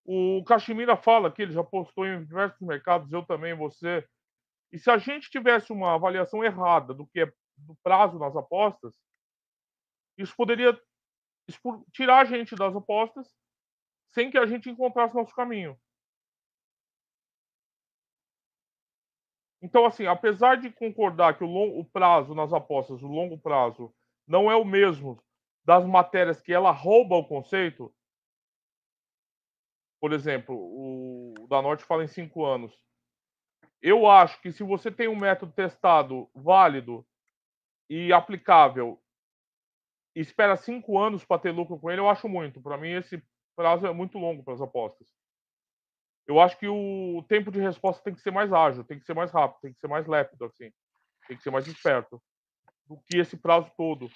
o Cachemira fala que ele já postou em diversos mercados, eu também, você. E se a gente tivesse uma avaliação errada do que é do prazo nas apostas, isso poderia tirar a gente das apostas sem que a gente encontrasse nosso caminho. Então, assim, apesar de concordar que o, longo, o prazo nas apostas, o longo prazo, não é o mesmo das matérias que ela rouba o conceito, por exemplo, o da Norte fala em cinco anos. Eu acho que se você tem um método testado válido e aplicável e espera cinco anos para ter lucro com ele, eu acho muito. Para mim, esse prazo é muito longo para as apostas eu acho que o tempo de resposta tem que ser mais ágil, tem que ser mais rápido, tem que ser mais lépido, assim, tem que ser mais esperto do que esse prazo todo.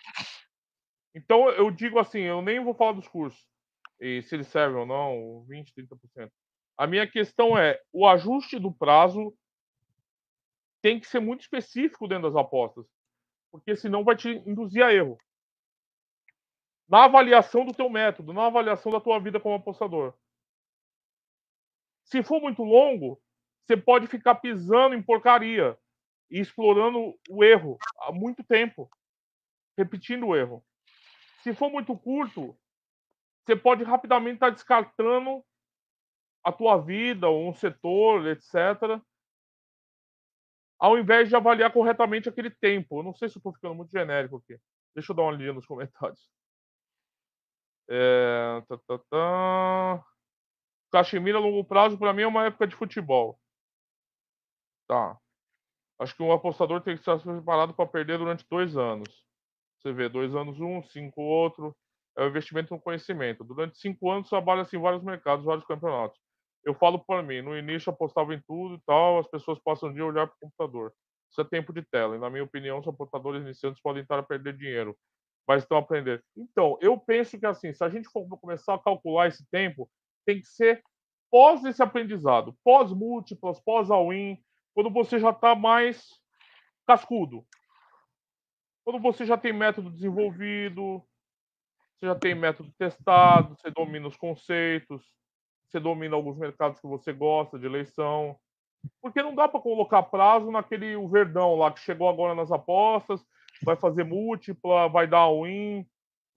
Então eu digo assim, eu nem vou falar dos cursos, e se eles servem ou não, 20, 30%. A minha questão é, o ajuste do prazo tem que ser muito específico dentro das apostas, porque senão vai te induzir a erro. Na avaliação do teu método, na avaliação da tua vida como apostador. Se for muito longo, você pode ficar pisando em porcaria e explorando o erro há muito tempo, repetindo o erro. Se for muito curto, você pode rapidamente estar descartando a tua vida, um setor, etc., ao invés de avaliar corretamente aquele tempo. Eu não sei se estou ficando muito genérico aqui. Deixa eu dar uma olhadinha nos comentários. É... Tá, tá, tá. A longo prazo, para mim, é uma época de futebol. Tá. Acho que um apostador tem que estar preparado para perder durante dois anos. Você vê, dois anos um, cinco outro. É o investimento no conhecimento. Durante cinco anos, trabalha-se em vários mercados, vários campeonatos. Eu falo para mim, no início apostava em tudo e tal, as pessoas passam o dia olhar para o computador. Isso é tempo de tela. E, na minha opinião, os apostadores iniciantes podem estar a perder dinheiro, mas estão a aprender. Então, eu penso que assim, se a gente for começar a calcular esse tempo, tem que ser pós esse aprendizado, pós múltiplas, pós all-in, quando você já está mais cascudo. Quando você já tem método desenvolvido, você já tem método testado, você domina os conceitos, você domina alguns mercados que você gosta de eleição. Porque não dá para colocar prazo naquele o Verdão lá que chegou agora nas apostas, vai fazer múltipla, vai dar win,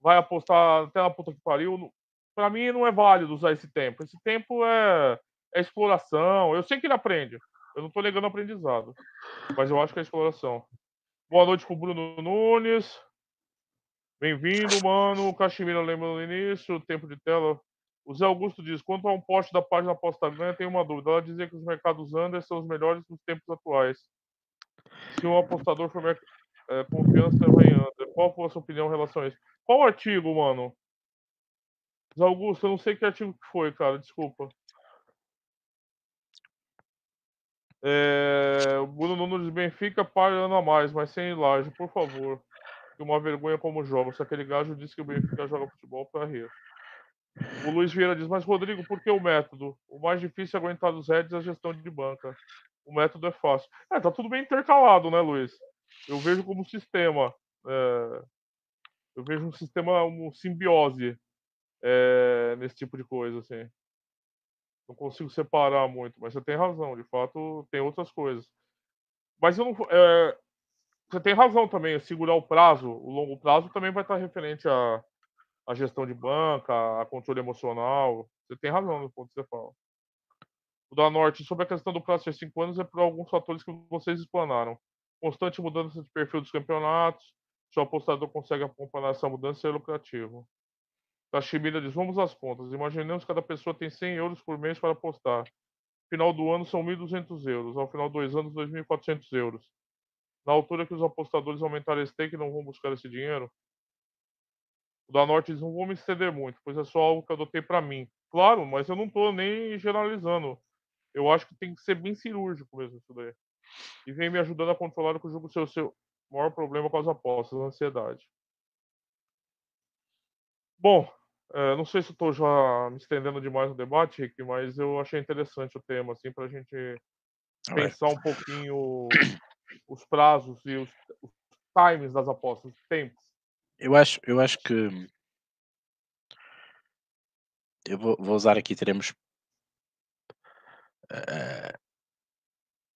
vai apostar até na puta que pariu. Para mim não é válido usar esse tempo. Esse tempo é, é exploração. Eu sei que ele aprende. Eu não estou negando aprendizado. Mas eu acho que é exploração. Boa noite pro Bruno Nunes. Bem-vindo, mano. O Cachimira lembra no início, tempo de tela. O Zé Augusto diz: quanto a um post da página Aposta Ganha, tem uma dúvida. Ela dizia que os mercados Under são os melhores dos tempos atuais. Se um apostador for é, confiança vai Under, qual foi a sua opinião em relação a isso? Qual artigo, mano? Zé Augusto, eu não sei que artigo que foi, cara, desculpa. É, o Bruno Nunes Benfica pagando a mais, mas sem laje, por favor. Uma vergonha como joga. Se aquele gajo disse que o Benfica joga futebol para rir. O Luiz Vieira diz, mas Rodrigo, por que o método? O mais difícil é aguentar dos heads é a gestão de banca. O método é fácil. É, tá tudo bem intercalado, né, Luiz? Eu vejo como sistema. É... Eu vejo um sistema, um simbiose é... nesse tipo de coisa, assim. Não consigo separar muito, mas você tem razão. De fato, tem outras coisas. Mas eu não. É... Você tem razão também. Segurar o prazo, o longo prazo também vai estar referente a a gestão de banca, a controle emocional. Você tem razão no ponto que você fala. O da Norte, sobre a questão do prazo de 5 anos, é por alguns fatores que vocês explanaram. Constante mudança de perfil dos campeonatos, se o apostador consegue acompanhar essa mudança, é lucrativo. Tachimira diz, vamos às contas. Imaginemos que cada pessoa tem 100 euros por mês para apostar. Final do ano são 1.200 euros. Ao final de dois anos, 2.400 euros. Na altura que os apostadores aumentarem esse stake, não vão buscar esse dinheiro? O da Norte não vou me estender muito, pois é só algo que eu adotei para mim. Claro, mas eu não estou nem generalizando. Eu acho que tem que ser bem cirúrgico mesmo isso daí. E vem me ajudando a controlar o que eu julgo ser o seu maior problema com as apostas, a ansiedade. Bom, é, não sei se estou já me estendendo demais no debate, Rick, mas eu achei interessante o tema, assim, para a gente pensar um pouquinho os prazos e os, os times das apostas, os tempos. Eu acho, eu acho que eu vou, vou usar aqui teremos uh,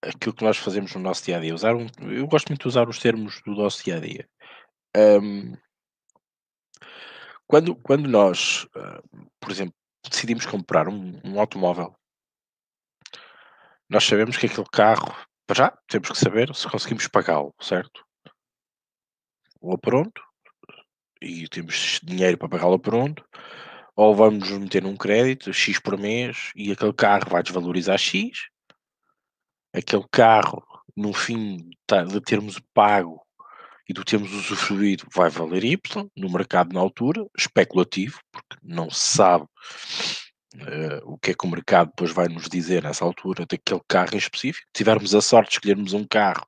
aquilo que nós fazemos no nosso dia a dia. Usar um, eu gosto muito de usar os termos do nosso dia a dia. Um, quando, quando nós, uh, por exemplo, decidimos comprar um, um automóvel, nós sabemos que aquele carro, para já, temos que saber se conseguimos pagá-lo, certo? Ou pronto, e temos dinheiro para pagá-lo pronto, ou vamos meter um crédito X por mês e aquele carro vai desvalorizar X, aquele carro, no fim de termos pago e de termos usufruído, vai valer Y no mercado na altura, especulativo, porque não se sabe uh, o que é que o mercado depois vai nos dizer nessa altura daquele carro em específico. Se tivermos a sorte de escolhermos um carro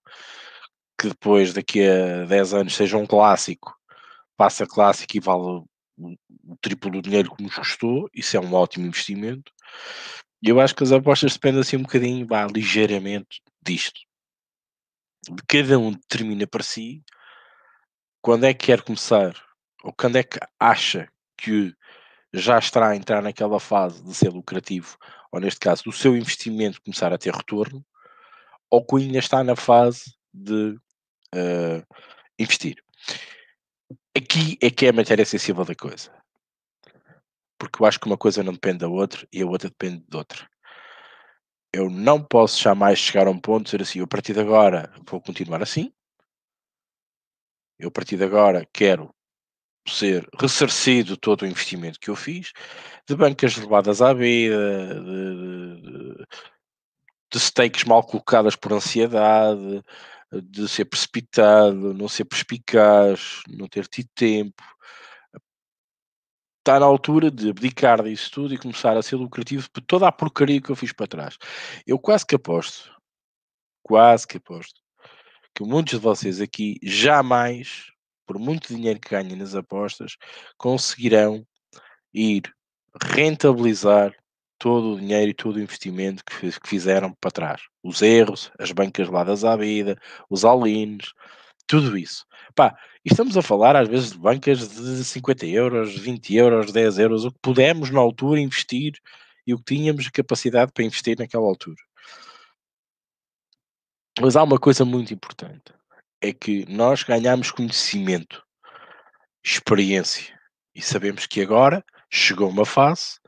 que depois, daqui a 10 anos, seja um clássico passa clássico e vale o, triplo do dinheiro que nos custou, isso é um ótimo investimento. E eu acho que as apostas dependem assim um bocadinho, vá, ligeiramente disto. Cada um determina para si quando é que quer começar, ou quando é que acha que já estará a entrar naquela fase de ser lucrativo, ou neste caso, do seu investimento começar a ter retorno, ou que ainda está na fase de uh, investir. Aqui é que é a matéria sensível da coisa. Porque eu acho que uma coisa não depende da outra e a outra depende de outra. Eu não posso jamais chegar a um ponto de dizer assim, eu a partir de agora vou continuar assim. Eu a partir de agora quero ser ressarcido todo o investimento que eu fiz, de bancas levadas à vida, de, de, de stakes mal colocadas por ansiedade, de ser precipitado, não ser perspicaz, não ter tido tempo. Está na altura de abdicar disso tudo e começar a ser lucrativo por toda a porcaria que eu fiz para trás. Eu quase que aposto, quase que aposto, que muitos de vocês aqui jamais, por muito dinheiro que ganhem nas apostas, conseguirão ir rentabilizar todo o dinheiro e todo o investimento que, que fizeram para trás. Os erros, as bancas ladas à vida, os all-ins, tudo isso. Pá, estamos a falar às vezes de bancas de 50 euros, 20 euros, 10 euros, o que pudemos na altura investir e o que tínhamos capacidade para investir naquela altura. Mas há uma coisa muito importante, é que nós ganhamos conhecimento, experiência, e sabemos que agora chegou uma fase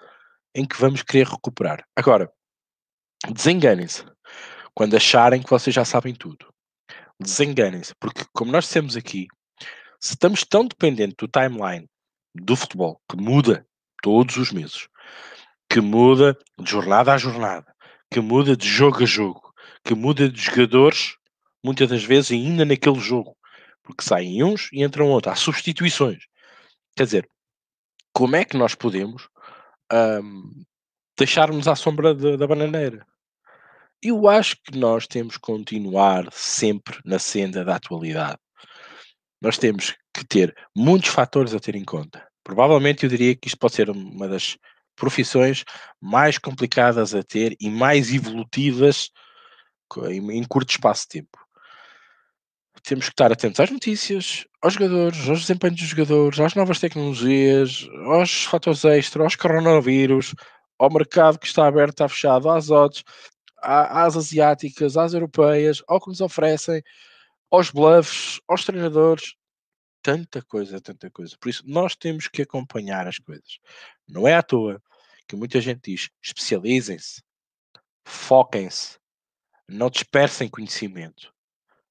em que vamos querer recuperar. Agora, desenganem-se quando acharem que vocês já sabem tudo. Desenganem-se, porque como nós dissemos aqui, se estamos tão dependentes do timeline do futebol, que muda todos os meses, que muda de jornada a jornada, que muda de jogo a jogo, que muda de jogadores, muitas das vezes ainda naquele jogo, porque saem uns e entram outros, há substituições. Quer dizer, como é que nós podemos um, deixar-nos à sombra de, da bananeira? Eu acho que nós temos que continuar sempre na senda da atualidade. Nós temos que ter muitos fatores a ter em conta. Provavelmente eu diria que isto pode ser uma das profissões mais complicadas a ter e mais evolutivas em, em curto espaço de tempo. Temos que estar atentos às notícias, aos jogadores, aos desempenhos dos jogadores, às novas tecnologias, aos fatores extra, aos coronavírus, ao mercado que está aberto, está fechado, às odds, às asiáticas, às europeias, ao que nos oferecem, aos bluffs, aos treinadores, tanta coisa, tanta coisa. Por isso, nós temos que acompanhar as coisas. Não é à toa que muita gente diz: especializem-se, foquem-se, não dispersem conhecimento.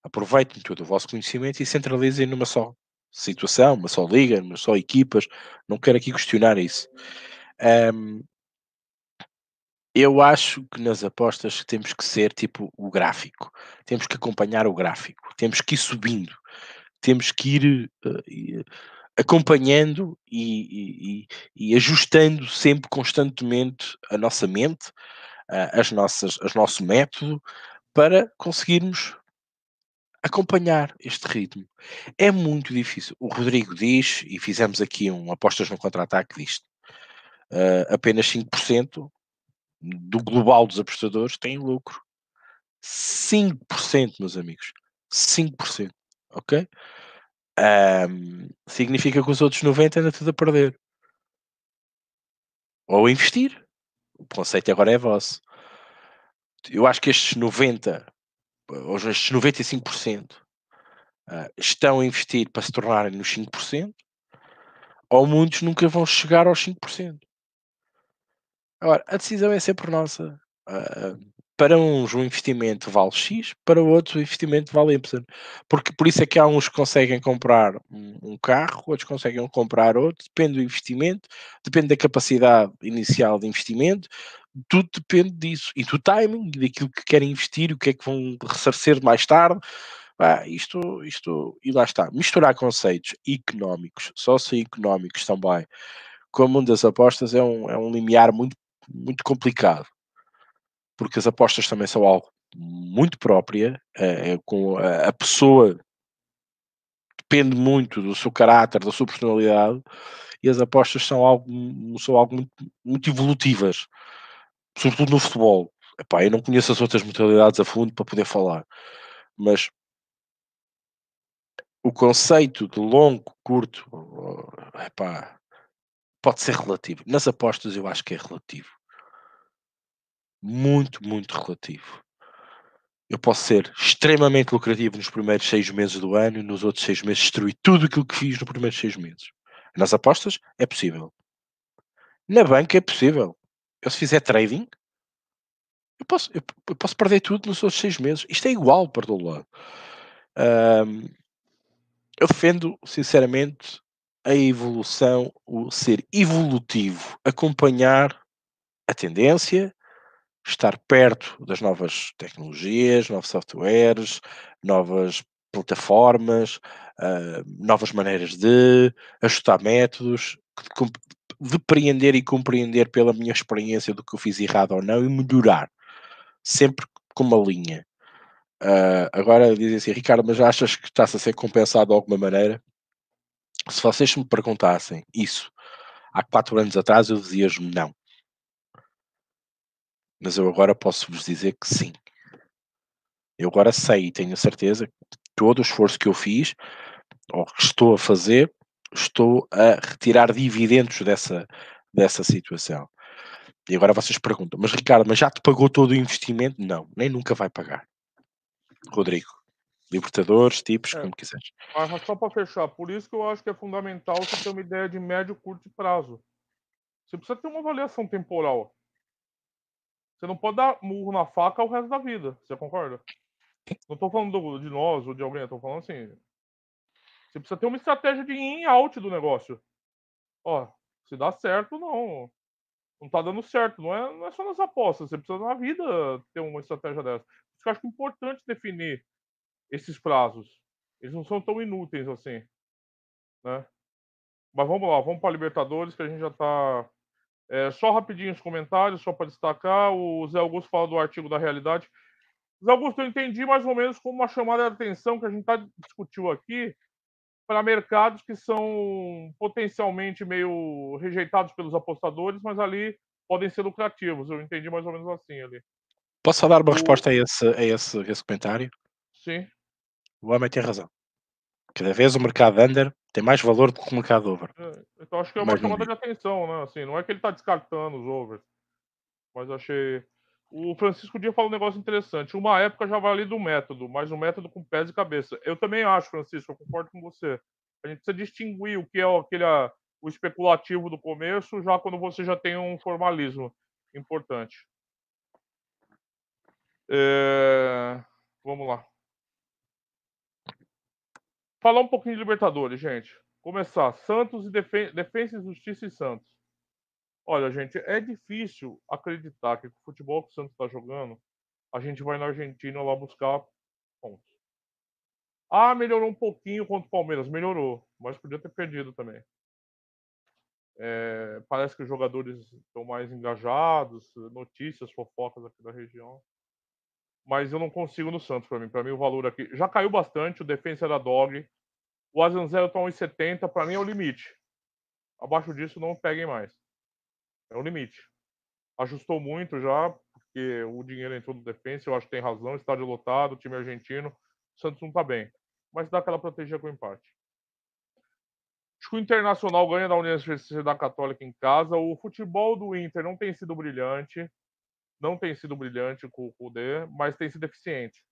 Aproveitem todo o vosso conhecimento e centralizem numa só situação, uma só liga, uma só equipas. Não quero aqui questionar isso. Um, eu acho que nas apostas temos que ser tipo o gráfico, temos que acompanhar o gráfico, temos que ir subindo, temos que ir uh, acompanhando e, e, e, ajustando sempre constantemente a nossa mente, uh, as nossas, as nosso método, para conseguirmos acompanhar este ritmo. É muito difícil. O Rodrigo diz, e fizemos aqui um apostas no contra-ataque disto, uh, apenas 5% do global dos apostadores tem lucro. 5%, meus amigos. 5%. Ok? Um, significa que os outros 90% ainda tudo a perder. Ou investir. O conceito agora é vosso. Eu acho que estes 90%, ou estes 95%, uh, ah, estão a investir para se tornarem nos 5%, ou muitos nunca vão chegar aos 5%. Agora, a decisão é sempre nossa. Uh, para uns um investimento vale X, para outros o investimento vale Y. Porque por isso é que há uns que conseguem comprar um, carro, outros conseguem comprar outro, depende do investimento, depende da capacidade inicial de investimento, tudo depende disso. E do timing, daquilo que querem investir, o que é que vão ressarcer mais tarde. Ah, isto, isto, e lá está. Misturar conceitos económicos, socioeconómicos também, com o mundo das apostas é um, é um limiar muito muito complicado, porque as apostas também são algo muito própria, é, com a, a, pessoa depende muito do seu caráter, da sua personalidade, e as apostas são algo, são algo muito, muito evolutivas, sobretudo no futebol. Epá, eu não conheço as outras modalidades a fundo para poder falar, mas o conceito de longo, curto, epá, pode ser relativo. Nas apostas eu acho que é relativo. Muito, muito relativo. Eu posso ser extremamente lucrativo nos primeiros seis meses do ano e nos outros seis meses destruir tudo aquilo que fiz nos primeiros seis meses. Nas apostas é possível. Na banca é possível. Eu se fizer trading, eu posso, eu, eu posso perder tudo nos outros seis meses. Isto é igual para todo lado. Um, eu defendo, sinceramente, a evolução, o ser evolutivo, acompanhar a tendência, estar perto das novas tecnologias, novos softwares, novas plataformas, uh, novas maneiras de ajustar métodos, depreender e compreender pela minha experiência do que eu fiz errado ou não e melhorar, sempre com uma linha. Uh, agora dizem assim, Ricardo, mas achas que está-se a ser compensado de alguma maneira? Se vocês me perguntassem isso há quatro anos atrás, eu dizia-vos não. Mas eu agora posso vos dizer que sim. Eu agora sei e tenho certeza que todo o esforço que eu fiz, ou que estou a fazer, estou a retirar dividendos dessa, dessa situação. E agora vocês perguntam, mas Ricardo, mas já te pagou todo o investimento? Não, nem nunca vai pagar. Rodrigo, Libertadores, tipos, É. como quiseres. Mas só para fechar, por isso que eu acho que é fundamental você ter uma ideia de médio, curto prazo. Você precisa ter uma avaliação temporal. Você não pode dar murro na faca o resto da vida. Você concorda? Não tô falando do- de nós ou de alguém, tô falando assim. Você precisa ter uma estratégia de in e out do negócio. Ó, se dá certo, não. Não tá dando certo. Não é, não é só nas apostas. Você precisa na vida ter uma estratégia dessa. Por isso que eu acho é importante definir esses prazos. Eles não são tão inúteis assim. Né? Mas vamos lá, vamos para Libertadores, que a gente já tá. É, só rapidinho os comentários, só para destacar. O Zé Augusto fala do artigo da realidade. Zé Augusto, eu entendi mais ou menos como uma chamada de atenção que a gente tá, discutiu aqui para mercados que são potencialmente meio rejeitados pelos apostadores, mas ali podem ser lucrativos. Eu entendi mais ou menos assim ali. Posso só dar uma O- resposta a esse, a esse, a esse comentário? Sim. O homem tem razão. Cada vez o mercado under tem mais valor do que o mercado over. É, Então acho que é uma Mas chamada de atenção, né? Assim, não é que ele tá descartando os overs. Mas achei. O Francisco Dia fala um negócio interessante. Uma época já valia do método, mas um método com pés e cabeça. Eu também acho, Francisco, eu concordo com você. A gente precisa distinguir o que é aquele, o especulativo do começo, já quando você já tem um formalismo importante. É, Vamos lá. Falar um pouquinho de Libertadores, gente. Começar. Santos e Defen Defensa e Justiça e Santos. Olha, gente, é difícil acreditar que com o futebol que o Santos está jogando, a gente vai na Argentina lá buscar pontos. Ah, melhorou um pouquinho contra o Palmeiras. Melhorou, mas podia ter perdido também. É, parece que os jogadores estão mais engajados, notícias, fofocas aqui da região. Mas eu não consigo no Santos para mim. Para mim o valor aqui já caiu bastante. O defensa era dog. O Asan Zero tá 1,70. Para mim é o limite. Abaixo disso não peguem mais. É o limite. Ajustou muito já, porque o dinheiro entrou no defensa. Eu acho que tem razão. Estádio lotado, time argentino. O Santos não tá bem. Mas dá aquela protegida com empate. Acho que o Internacional ganha da Universidade Católica em casa. O futebol do Inter não tem sido brilhante. Não tem sido brilhante com o D, mas tem sido eficiente.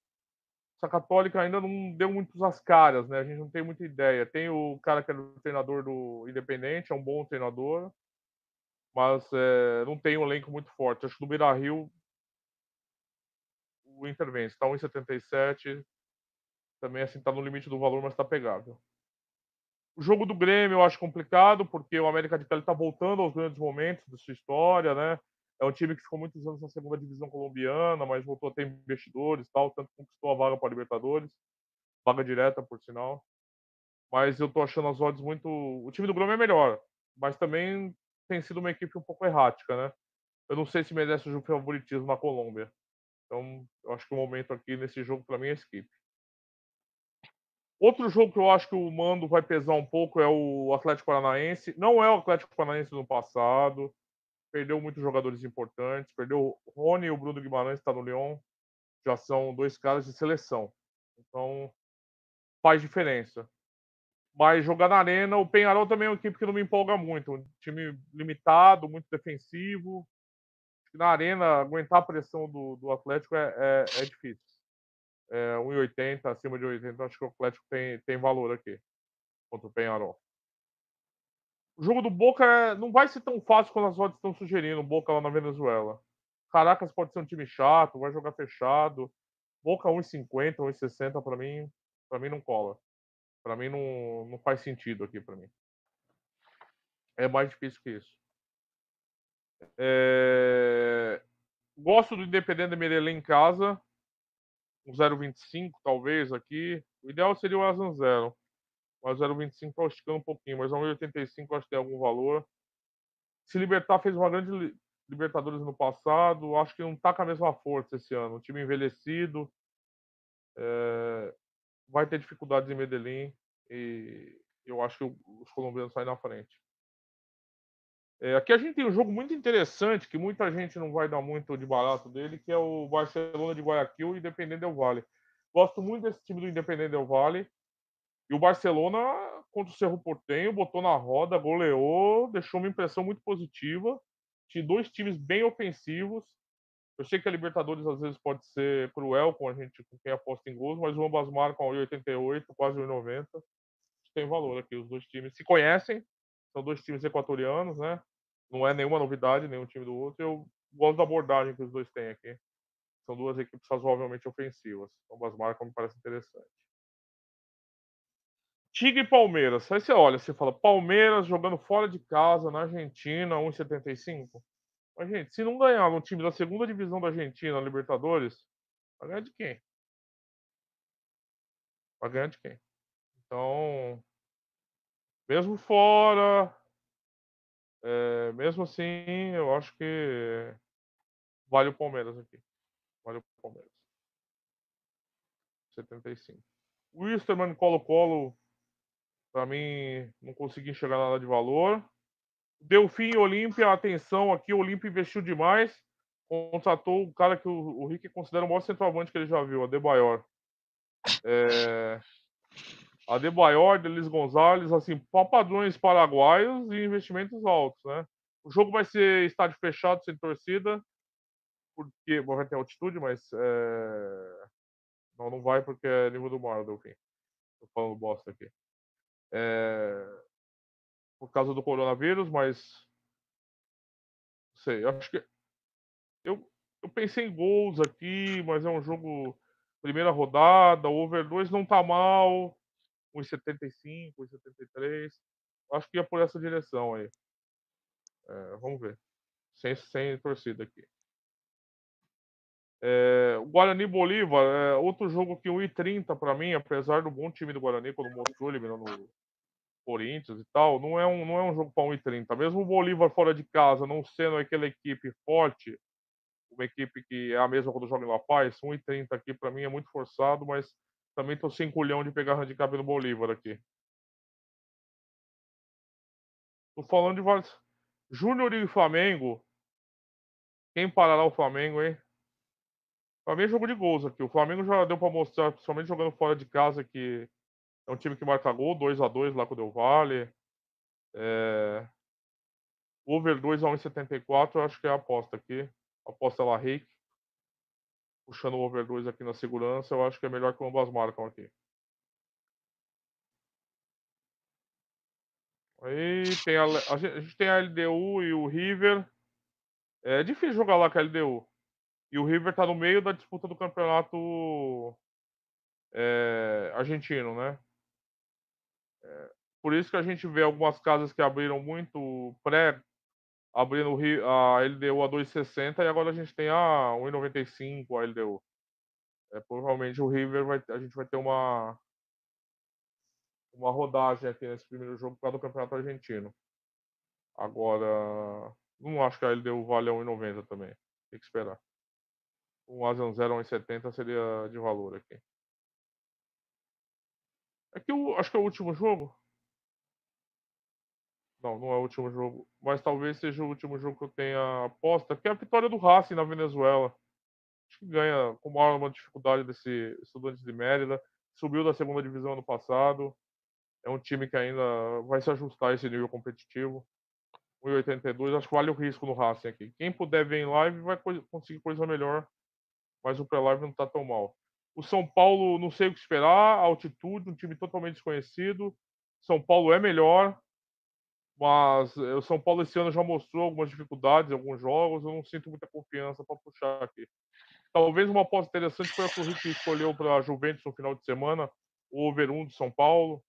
Essa Católica ainda não deu muitos as caras, né? A gente não tem muita ideia. Tem o cara que é o treinador do Independente, é um bom treinador, mas é, não tem um elenco muito forte. Acho que no Beira Rio o Inter vence. Tá 1,77. Também assim tá no limite do valor, mas tá pegável. O jogo do Grêmio eu acho complicado, porque o América de Cali tá voltando aos grandes momentos da sua história, né? É um time que ficou muitos anos na segunda divisão colombiana, mas voltou a ter investidores tal, tanto conquistou a vaga para a Libertadores. Vaga direta, por sinal. Mas eu tô achando as odds muito. O time do Grêmio é melhor, mas também tem sido uma equipe um pouco errática, né? Eu não sei se merece o favoritismo na Colômbia. Então, eu acho que o momento aqui nesse jogo, para mim, é skip. Outro jogo que eu acho que o mando vai pesar um pouco é o Atlético Paranaense. Não é o Atlético Paranaense do passado. Perdeu muitos jogadores importantes. Perdeu o Rony e o Bruno Guimarães, está no Lyon. Já são dois caras de seleção. Então, faz diferença. Mas jogar na arena, o Penharol também é uma equipe que não me empolga muito. Um time limitado, muito defensivo. Na arena, aguentar a pressão do, do Atlético é, é, é difícil. É, 1,80, acima de 80, acho que o Atlético tem, tem valor aqui. Contra o Penharol. O jogo do Boca é, não vai ser tão fácil quando as odds estão sugerindo. O Boca lá na Venezuela. Caracas pode ser um time chato, vai jogar fechado. Boca 1,50, 1,60 para mim, para mim não cola. Para mim não, não faz sentido aqui para mim. É mais difícil que isso. É... Gosto do Independente Medellín em casa. Um 0,25 talvez aqui. O ideal seria o Asan 0. Mas 0,25 está esticando um pouquinho. Mas a 1,85 acho que tem algum valor. Se Libertar fez uma grande Libertadores no passado. Acho que não está com a mesma força esse ano. Um time envelhecido. É... Vai ter dificuldades em Medellín. E eu acho que os colombianos saem na frente. É, aqui a gente tem um jogo muito interessante, que muita gente não vai dar muito de barato dele, que é o Barcelona de Guayaquil e Independente Del Valle. Gosto muito desse time do Independente Del Valle. E o Barcelona, contra o Cerro Portenho, botou na roda, goleou, deixou uma impressão muito positiva. dois times bem ofensivos. Eu sei que a Libertadores às vezes pode ser cruel com a gente, com quem aposta em gols, mas ambas marcam 1,88, quase 1,90. Tem valor aqui, os dois times se conhecem, são dois times equatorianos, né? Não é nenhuma novidade, nenhum time do outro. Eu gosto da abordagem que os dois têm aqui. São duas equipes razoavelmente ofensivas. Ambas marcas me parece interessante. Tigre e Palmeiras. Aí você olha, você fala, Palmeiras jogando fora de casa, na Argentina, 1,75. Mas, gente, se não ganhar um time da segunda divisão da Argentina, Libertadores, vai ganhar de quem? Vai ganhar de quem? Então, mesmo fora, é, mesmo assim, eu acho que vale o Palmeiras aqui. Vale o Palmeiras. 75. O Wisterman Colo-Colo, para mim, não consegui enxergar nada de valor. Delfim e Olímpia, atenção aqui, o Olímpia investiu demais. Contratou o cara que o, o Rick considera o maior centroavante que ele já viu, a Debayor. É, a Debayor, Delis Gonzalez, assim, padrões paraguaios e investimentos altos, né? O jogo vai ser estádio fechado, sem torcida, porque vai ter altitude, mas é... não, não vai porque é nível do mar, Delfim. Tô falando bosta aqui. É... Por causa do coronavírus, mas não sei, acho que eu, eu pensei em gols aqui, mas é um jogo primeira rodada, o over 2 não tá mal, 1,75, 1,73. Acho que ia por essa direção aí. É, vamos ver. Sem, sem torcida aqui. É, Guarani Bolívar, é, outro jogo que 1,30 para mim, apesar do bom time do Guarani, quando mostrou eliminando Corinthians e tal, não é um, não é um jogo para 1,30. Mesmo o Bolívar fora de casa, não sendo aquela equipe forte, uma equipe que é a mesma quando joga em La Paz, 1,30 aqui para mim é muito forçado, mas também tô sem culhão de pegar handicap no Bolívar aqui. Tô falando de vários. Júnior e Flamengo. Quem parará o Flamengo, hein? Pra mim é jogo de gols aqui. O Flamengo já deu para mostrar, principalmente jogando fora de casa, que é um time que marca gol, 2 a 2 lá com o Del Valle. É... Over 2 a 1,74, eu acho que é a aposta aqui. Aposta lá, Rick puxando o over 2 aqui na segurança, eu acho que é melhor que ambas marcam aqui. Aí tem a, a, gente tem a LDU e o River. É difícil jogar lá com a LDU. E o River tá no meio da disputa do campeonato é, argentino, né? Por isso que a gente vê algumas casas que abriram muito pré abrindo a LDU a 2,60 e agora a gente tem a 1,95 a LDU. É, provavelmente o River vai, a gente vai ter uma uma rodagem aqui nesse primeiro jogo causa do Campeonato Argentino. Agora, não acho que a LDU vale a 1,90 também. Tem que esperar. Um Asian 0 a 1,70 seria de valor aqui. É que eu acho que é o último jogo. Não, não é o último jogo. Mas talvez seja o último jogo que eu tenha aposta, que é a vitória do Racing na Venezuela. Acho que ganha com maior uma dificuldade desse Estudantes de Mérida. Subiu da segunda divisão ano passado. É um time que ainda vai se ajustar a esse nível competitivo. 1,82, acho que vale o risco no Racing aqui. Quem puder ver em live vai conseguir coisa melhor, mas o pré-live não está tão mal. O São Paulo, não sei o que esperar, altitude, um time totalmente desconhecido. São Paulo é melhor, mas eh, o São Paulo esse ano já mostrou algumas dificuldades alguns jogos. Eu não sinto muita confiança para puxar aqui. Talvez uma aposta interessante foi a que o escolheu para a Juventus no final de semana, o over 1 de São Paulo.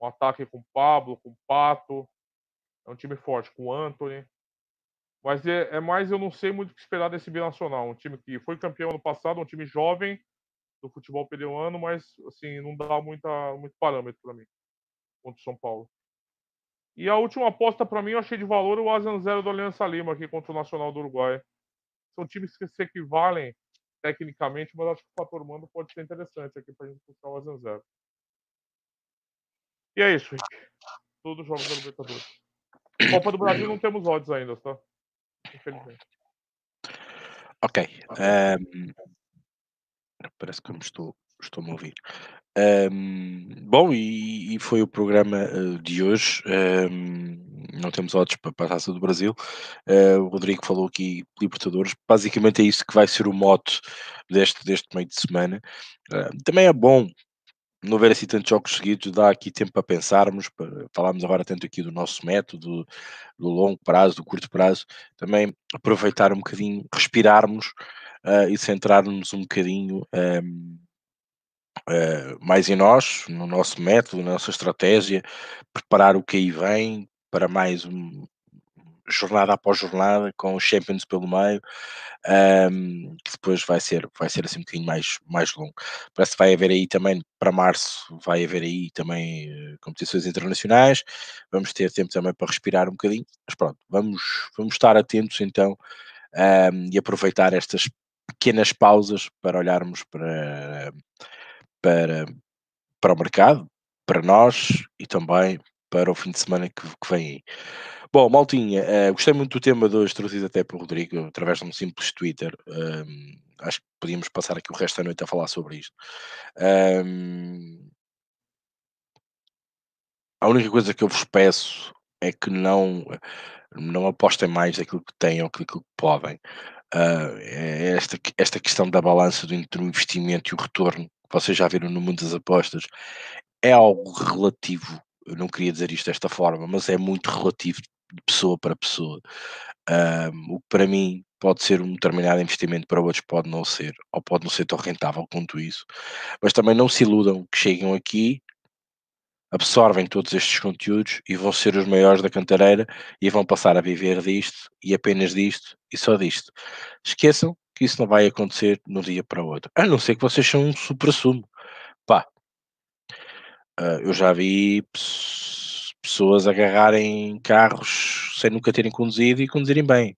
Um ataque com Pablo, com Pato. É um time forte, com Anthony. Mas é, é, mais, eu não sei muito o que esperar desse binacional. Um time que foi campeão ano passado, um time jovem do futebol peruano, mas assim, não dá muita, muito parâmetro para mim contra o São Paulo. E a última aposta para mim eu achei de valor o Asian Zero do Aliança Lima aqui contra o Nacional do Uruguai. São times que se equivalem tecnicamente, mas acho que o fator mando pode ser interessante aqui para a gente puxar o Asian Zero. E é isso, Rick. Todos os jogos da Libertadores. Copa do Brasil não temos odds ainda, tá? Infelizmente. Ok. Um... Parece que me estou, estou a ouvir. Um, bom, e, e, foi o programa uh, de hoje. Um, não temos odds para, para a Taça do Brasil. Uh, o Rodrigo falou aqui Libertadores, basicamente é isso que vai ser o mote deste, deste meio de semana. Uh, também é bom não ver assim tantos jogos seguidos, dá aqui tempo para pensarmos, para, falarmos agora tanto aqui do nosso método, do longo prazo, do curto prazo, também aproveitar um bocadinho, respirarmos uh, e centrarmos um bocadinho um, uh, mais em nós, no nosso método, na nossa estratégia, preparar o que aí vem para mais um, jornada após jornada, com os Champions pelo meio, um, que depois vai ser, vai ser assim um bocadinho mais, mais longo. Parece que vai haver aí também, para março, vai haver aí também uh, competições internacionais, vamos ter tempo também para respirar um bocadinho, mas pronto, vamos, vamos estar atentos então um, e aproveitar estas pequenas pausas para olharmos para, para, para o mercado, para nós e também para o fim de semana que, que vem aí. Bom, Maltinha, uh, gostei muito do tema de hoje, trazido até por Rodrigo, através de um simples Twitter. Um, acho que podíamos passar aqui o resto da noite a falar sobre isto. Um, a única coisa que eu vos peço é que não, não apostem mais aquilo que têm ou aquilo que podem. Uh, esta, esta questão da balança do investimento e o retorno, que vocês já viram no mundo das apostas, é algo relativo. Eu não queria dizer isto desta forma, mas é muito relativo de pessoa para pessoa. Um, o que para mim pode ser um determinado investimento, para outros pode não ser, ou pode não ser tão rentável quanto isso. Mas também não se iludam que chegam aqui, absorvem todos estes conteúdos e vão ser os maiores da cantareira e vão passar a viver disto e apenas disto e só disto. Esqueçam que isso não vai acontecer de um dia para o outro. A não ser que vocês sejam um supra-sumo. Pá, uh, eu já vi pessoas agarrarem carros sem nunca terem conduzido e conduzirem bem.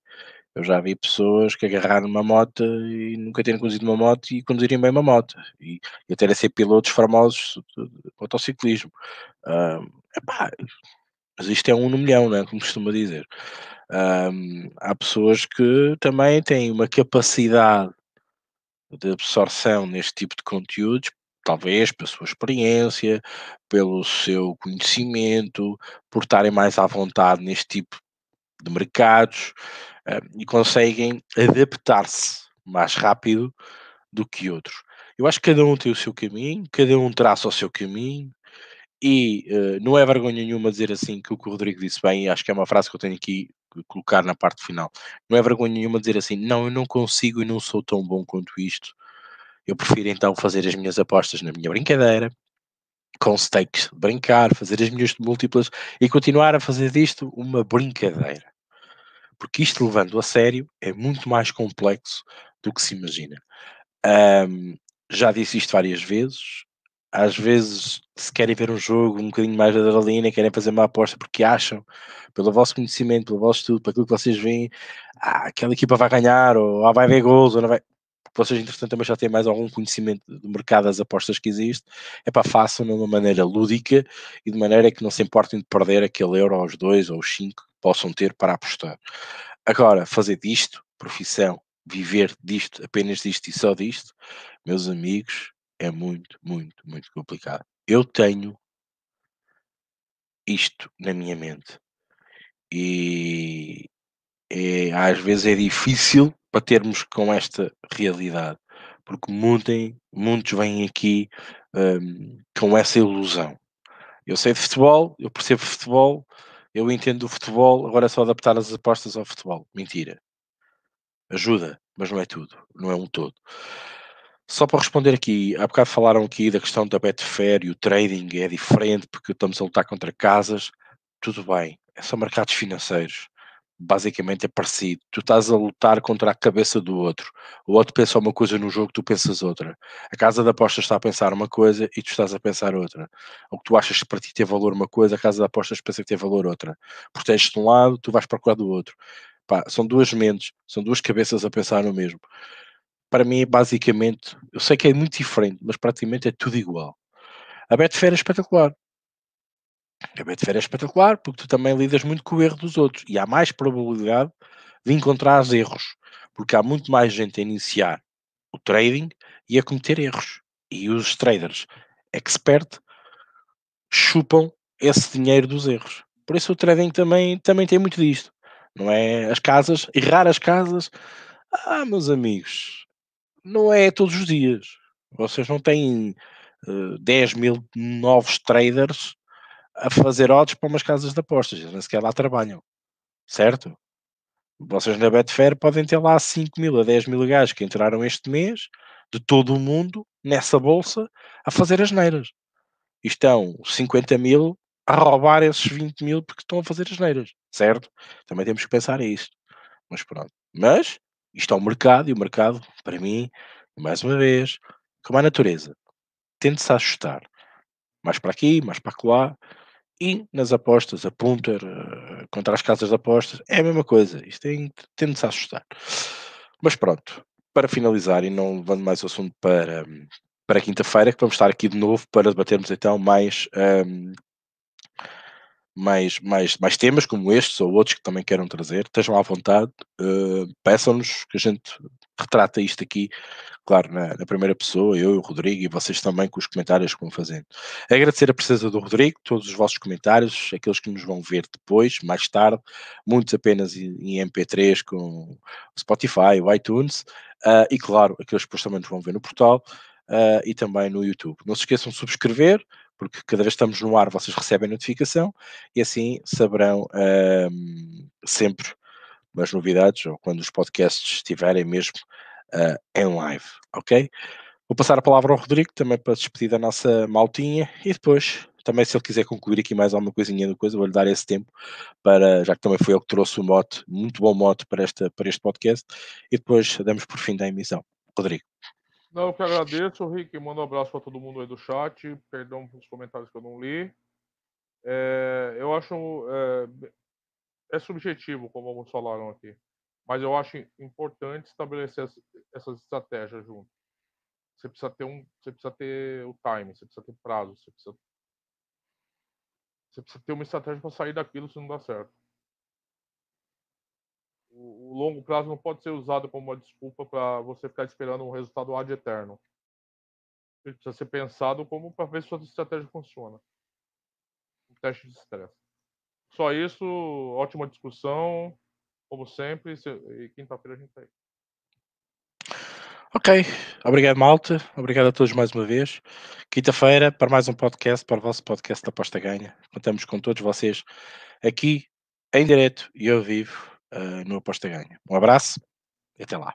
Eu já vi pessoas que agarraram uma moto e nunca terem conduzido uma moto e conduzirem bem uma moto. E, e até ser pilotos famosos de motociclismo. Epá, mas isto é um no milhão, né? como costuma dizer. Há pessoas que também têm uma capacidade de absorção neste tipo de conteúdos talvez pela sua experiência, pelo seu conhecimento, por estarem mais à vontade neste tipo de mercados uh, e conseguem adaptar-se mais rápido do que outros. Eu acho que cada um tem o seu caminho, cada um traça o seu caminho e uh, não é vergonha nenhuma dizer assim que o que o Rodrigo disse bem, e acho que é uma frase que eu tenho aqui que colocar na parte final. Não é vergonha nenhuma dizer assim, não, eu não consigo e não sou tão bom quanto isto eu prefiro então fazer as minhas apostas na minha brincadeira, com stakes, brincar, fazer as minhas múltiplas e continuar a fazer disto uma brincadeira. Porque isto levando a sério é muito mais complexo do que se imagina. Um, já disse isto várias vezes. Às vezes, se querem ver um jogo um bocadinho mais de adrenalina, querem fazer uma aposta porque acham, pelo vosso conhecimento, pelo vosso estudo, para aquilo que vocês veem, ah, aquela equipa vai ganhar, ou ah, vai haver gols, ou não vai vocês, entretanto, também já têm mais algum conhecimento do mercado das apostas que existe, é para façam de uma maneira lúdica e de maneira que não se importem de perder aquele euro aos dois ou os cinco que possam ter para apostar. Agora, fazer disto, profissão, viver disto, apenas disto e só disto, meus amigos, é muito, muito, muito complicado. Eu tenho isto na minha mente. E é, às vezes é difícil para termos com esta realidade, porque muitos, muitos vêm aqui um, com essa ilusão. Eu sei de futebol, eu percebo futebol, eu entendo o futebol, agora é só adaptar as apostas ao futebol. Mentira. Ajuda, mas não é tudo, não é um todo. Só para responder aqui, há bocado falaram aqui da questão da Betfair e o trading é diferente porque estamos a lutar contra casas. Tudo bem, são mercados financeiros basicamente é parecido. Tu estás a lutar contra a cabeça do outro. O outro pensa uma coisa no jogo, tu pensas outra. A casa de apostas está a pensar uma coisa e tu estás a pensar outra. O que tu achas que para ti tem valor uma coisa, a casa de apostas pensa que tem valor outra. Proteges de um lado, tu vais procurar do outro. Pá, são duas mentes, são duas cabeças a pensar no mesmo. Para mim, basicamente, eu sei que é muito diferente, mas praticamente é tudo igual. A Betfair é espetacular. A Betfair é espetacular porque tu também lidas muito com o erro dos outros e há mais probabilidade de encontrar erros, porque há muito mais gente a iniciar o trading e a cometer erros. E os traders expert chupam esse dinheiro dos erros. Por isso o trading também, também tem muito disto. Não é? As casas, errar as casas. Ah, meus amigos, não é todos os dias. Vocês não têm uh, eh, 10 mil novos traders a fazer odds para umas casas de apostas. Nem sequer lá trabalham. Certo? Vocês na Betfair podem ter lá 5 mil a 10 mil gajos que entraram este mês de todo o mundo nessa bolsa a fazer as neiras. E estão 50 mil a roubar esses 20 mil porque estão a fazer as neiras, certo? Também temos que pensar nisso. Mas pronto. Mas isto é o mercado e o mercado, para mim, mais uma vez, como a natureza, tende-se a ajustar. Mais para aqui, mais para lá. E nas apostas, a punter, uh, contra as casas de apostas, é a mesma coisa. Isto tem, tende-se a assustar. Mas pronto, para finalizar e não levando mais o assunto para, para quinta-feira, que vamos estar aqui de novo para debatermos então mais um, mais, mais, mais temas como estes ou outros que também queiram trazer, estejam à vontade, uh, peçam-nos que a gente retrata isto aqui, claro, na, na, primeira pessoa, eu e o Rodrigo, e vocês também com os comentários que vão fazendo. Agradecer a presença do Rodrigo, todos os vossos comentários, aqueles que nos vão ver depois, mais tarde, muitos apenas em, em MP3 com Spotify, o iTunes, uh, e claro, aqueles que depois também nos vão ver no portal. Uh, e também no YouTube. Não se esqueçam de subscrever, porque cada vez que estamos no ar vocês recebem notificação e assim saberão um, sempre as novidades ou quando os podcasts estiverem mesmo uh, em live, ok? Vou passar a palavra ao Rodrigo também para despedir da nossa maltinha e depois também se ele quiser concluir aqui mais alguma coisinha do coisa, vou-lhe dar esse tempo para, já que também foi ele que trouxe o mote, muito bom mote para, esta, para este podcast e depois damos por fim da emissão. Rodrigo. Não, eu que agradeço, Rick. Manda um abraço para todo mundo aí do chat. Perdão pelos comentários que eu não li. É, eu acho. É, é, subjetivo, como alguns falaram aqui. Mas eu acho importante estabelecer essas estratégias junto. Você precisa ter um. Você precisa ter o time, você precisa ter prazo, você precisa. Você precisa ter uma estratégia para sair daquilo se não dá certo o, longo prazo não pode ser usado como uma desculpa para você ficar esperando um resultado ad eterno. Ele precisa ser pensado como para ver se sua estratégia funciona. Um teste de estresse. Só isso, ótima discussão, como sempre, e quinta-feira a gente tá aí. Ok, obrigado Malta, obrigado a todos mais uma vez. Quinta-feira para mais um podcast, para o vosso podcast da Aposta Ganha. Contamos com todos vocês aqui em direto e ao vivo uh, no Aposta Ganha. Um abraço e até lá.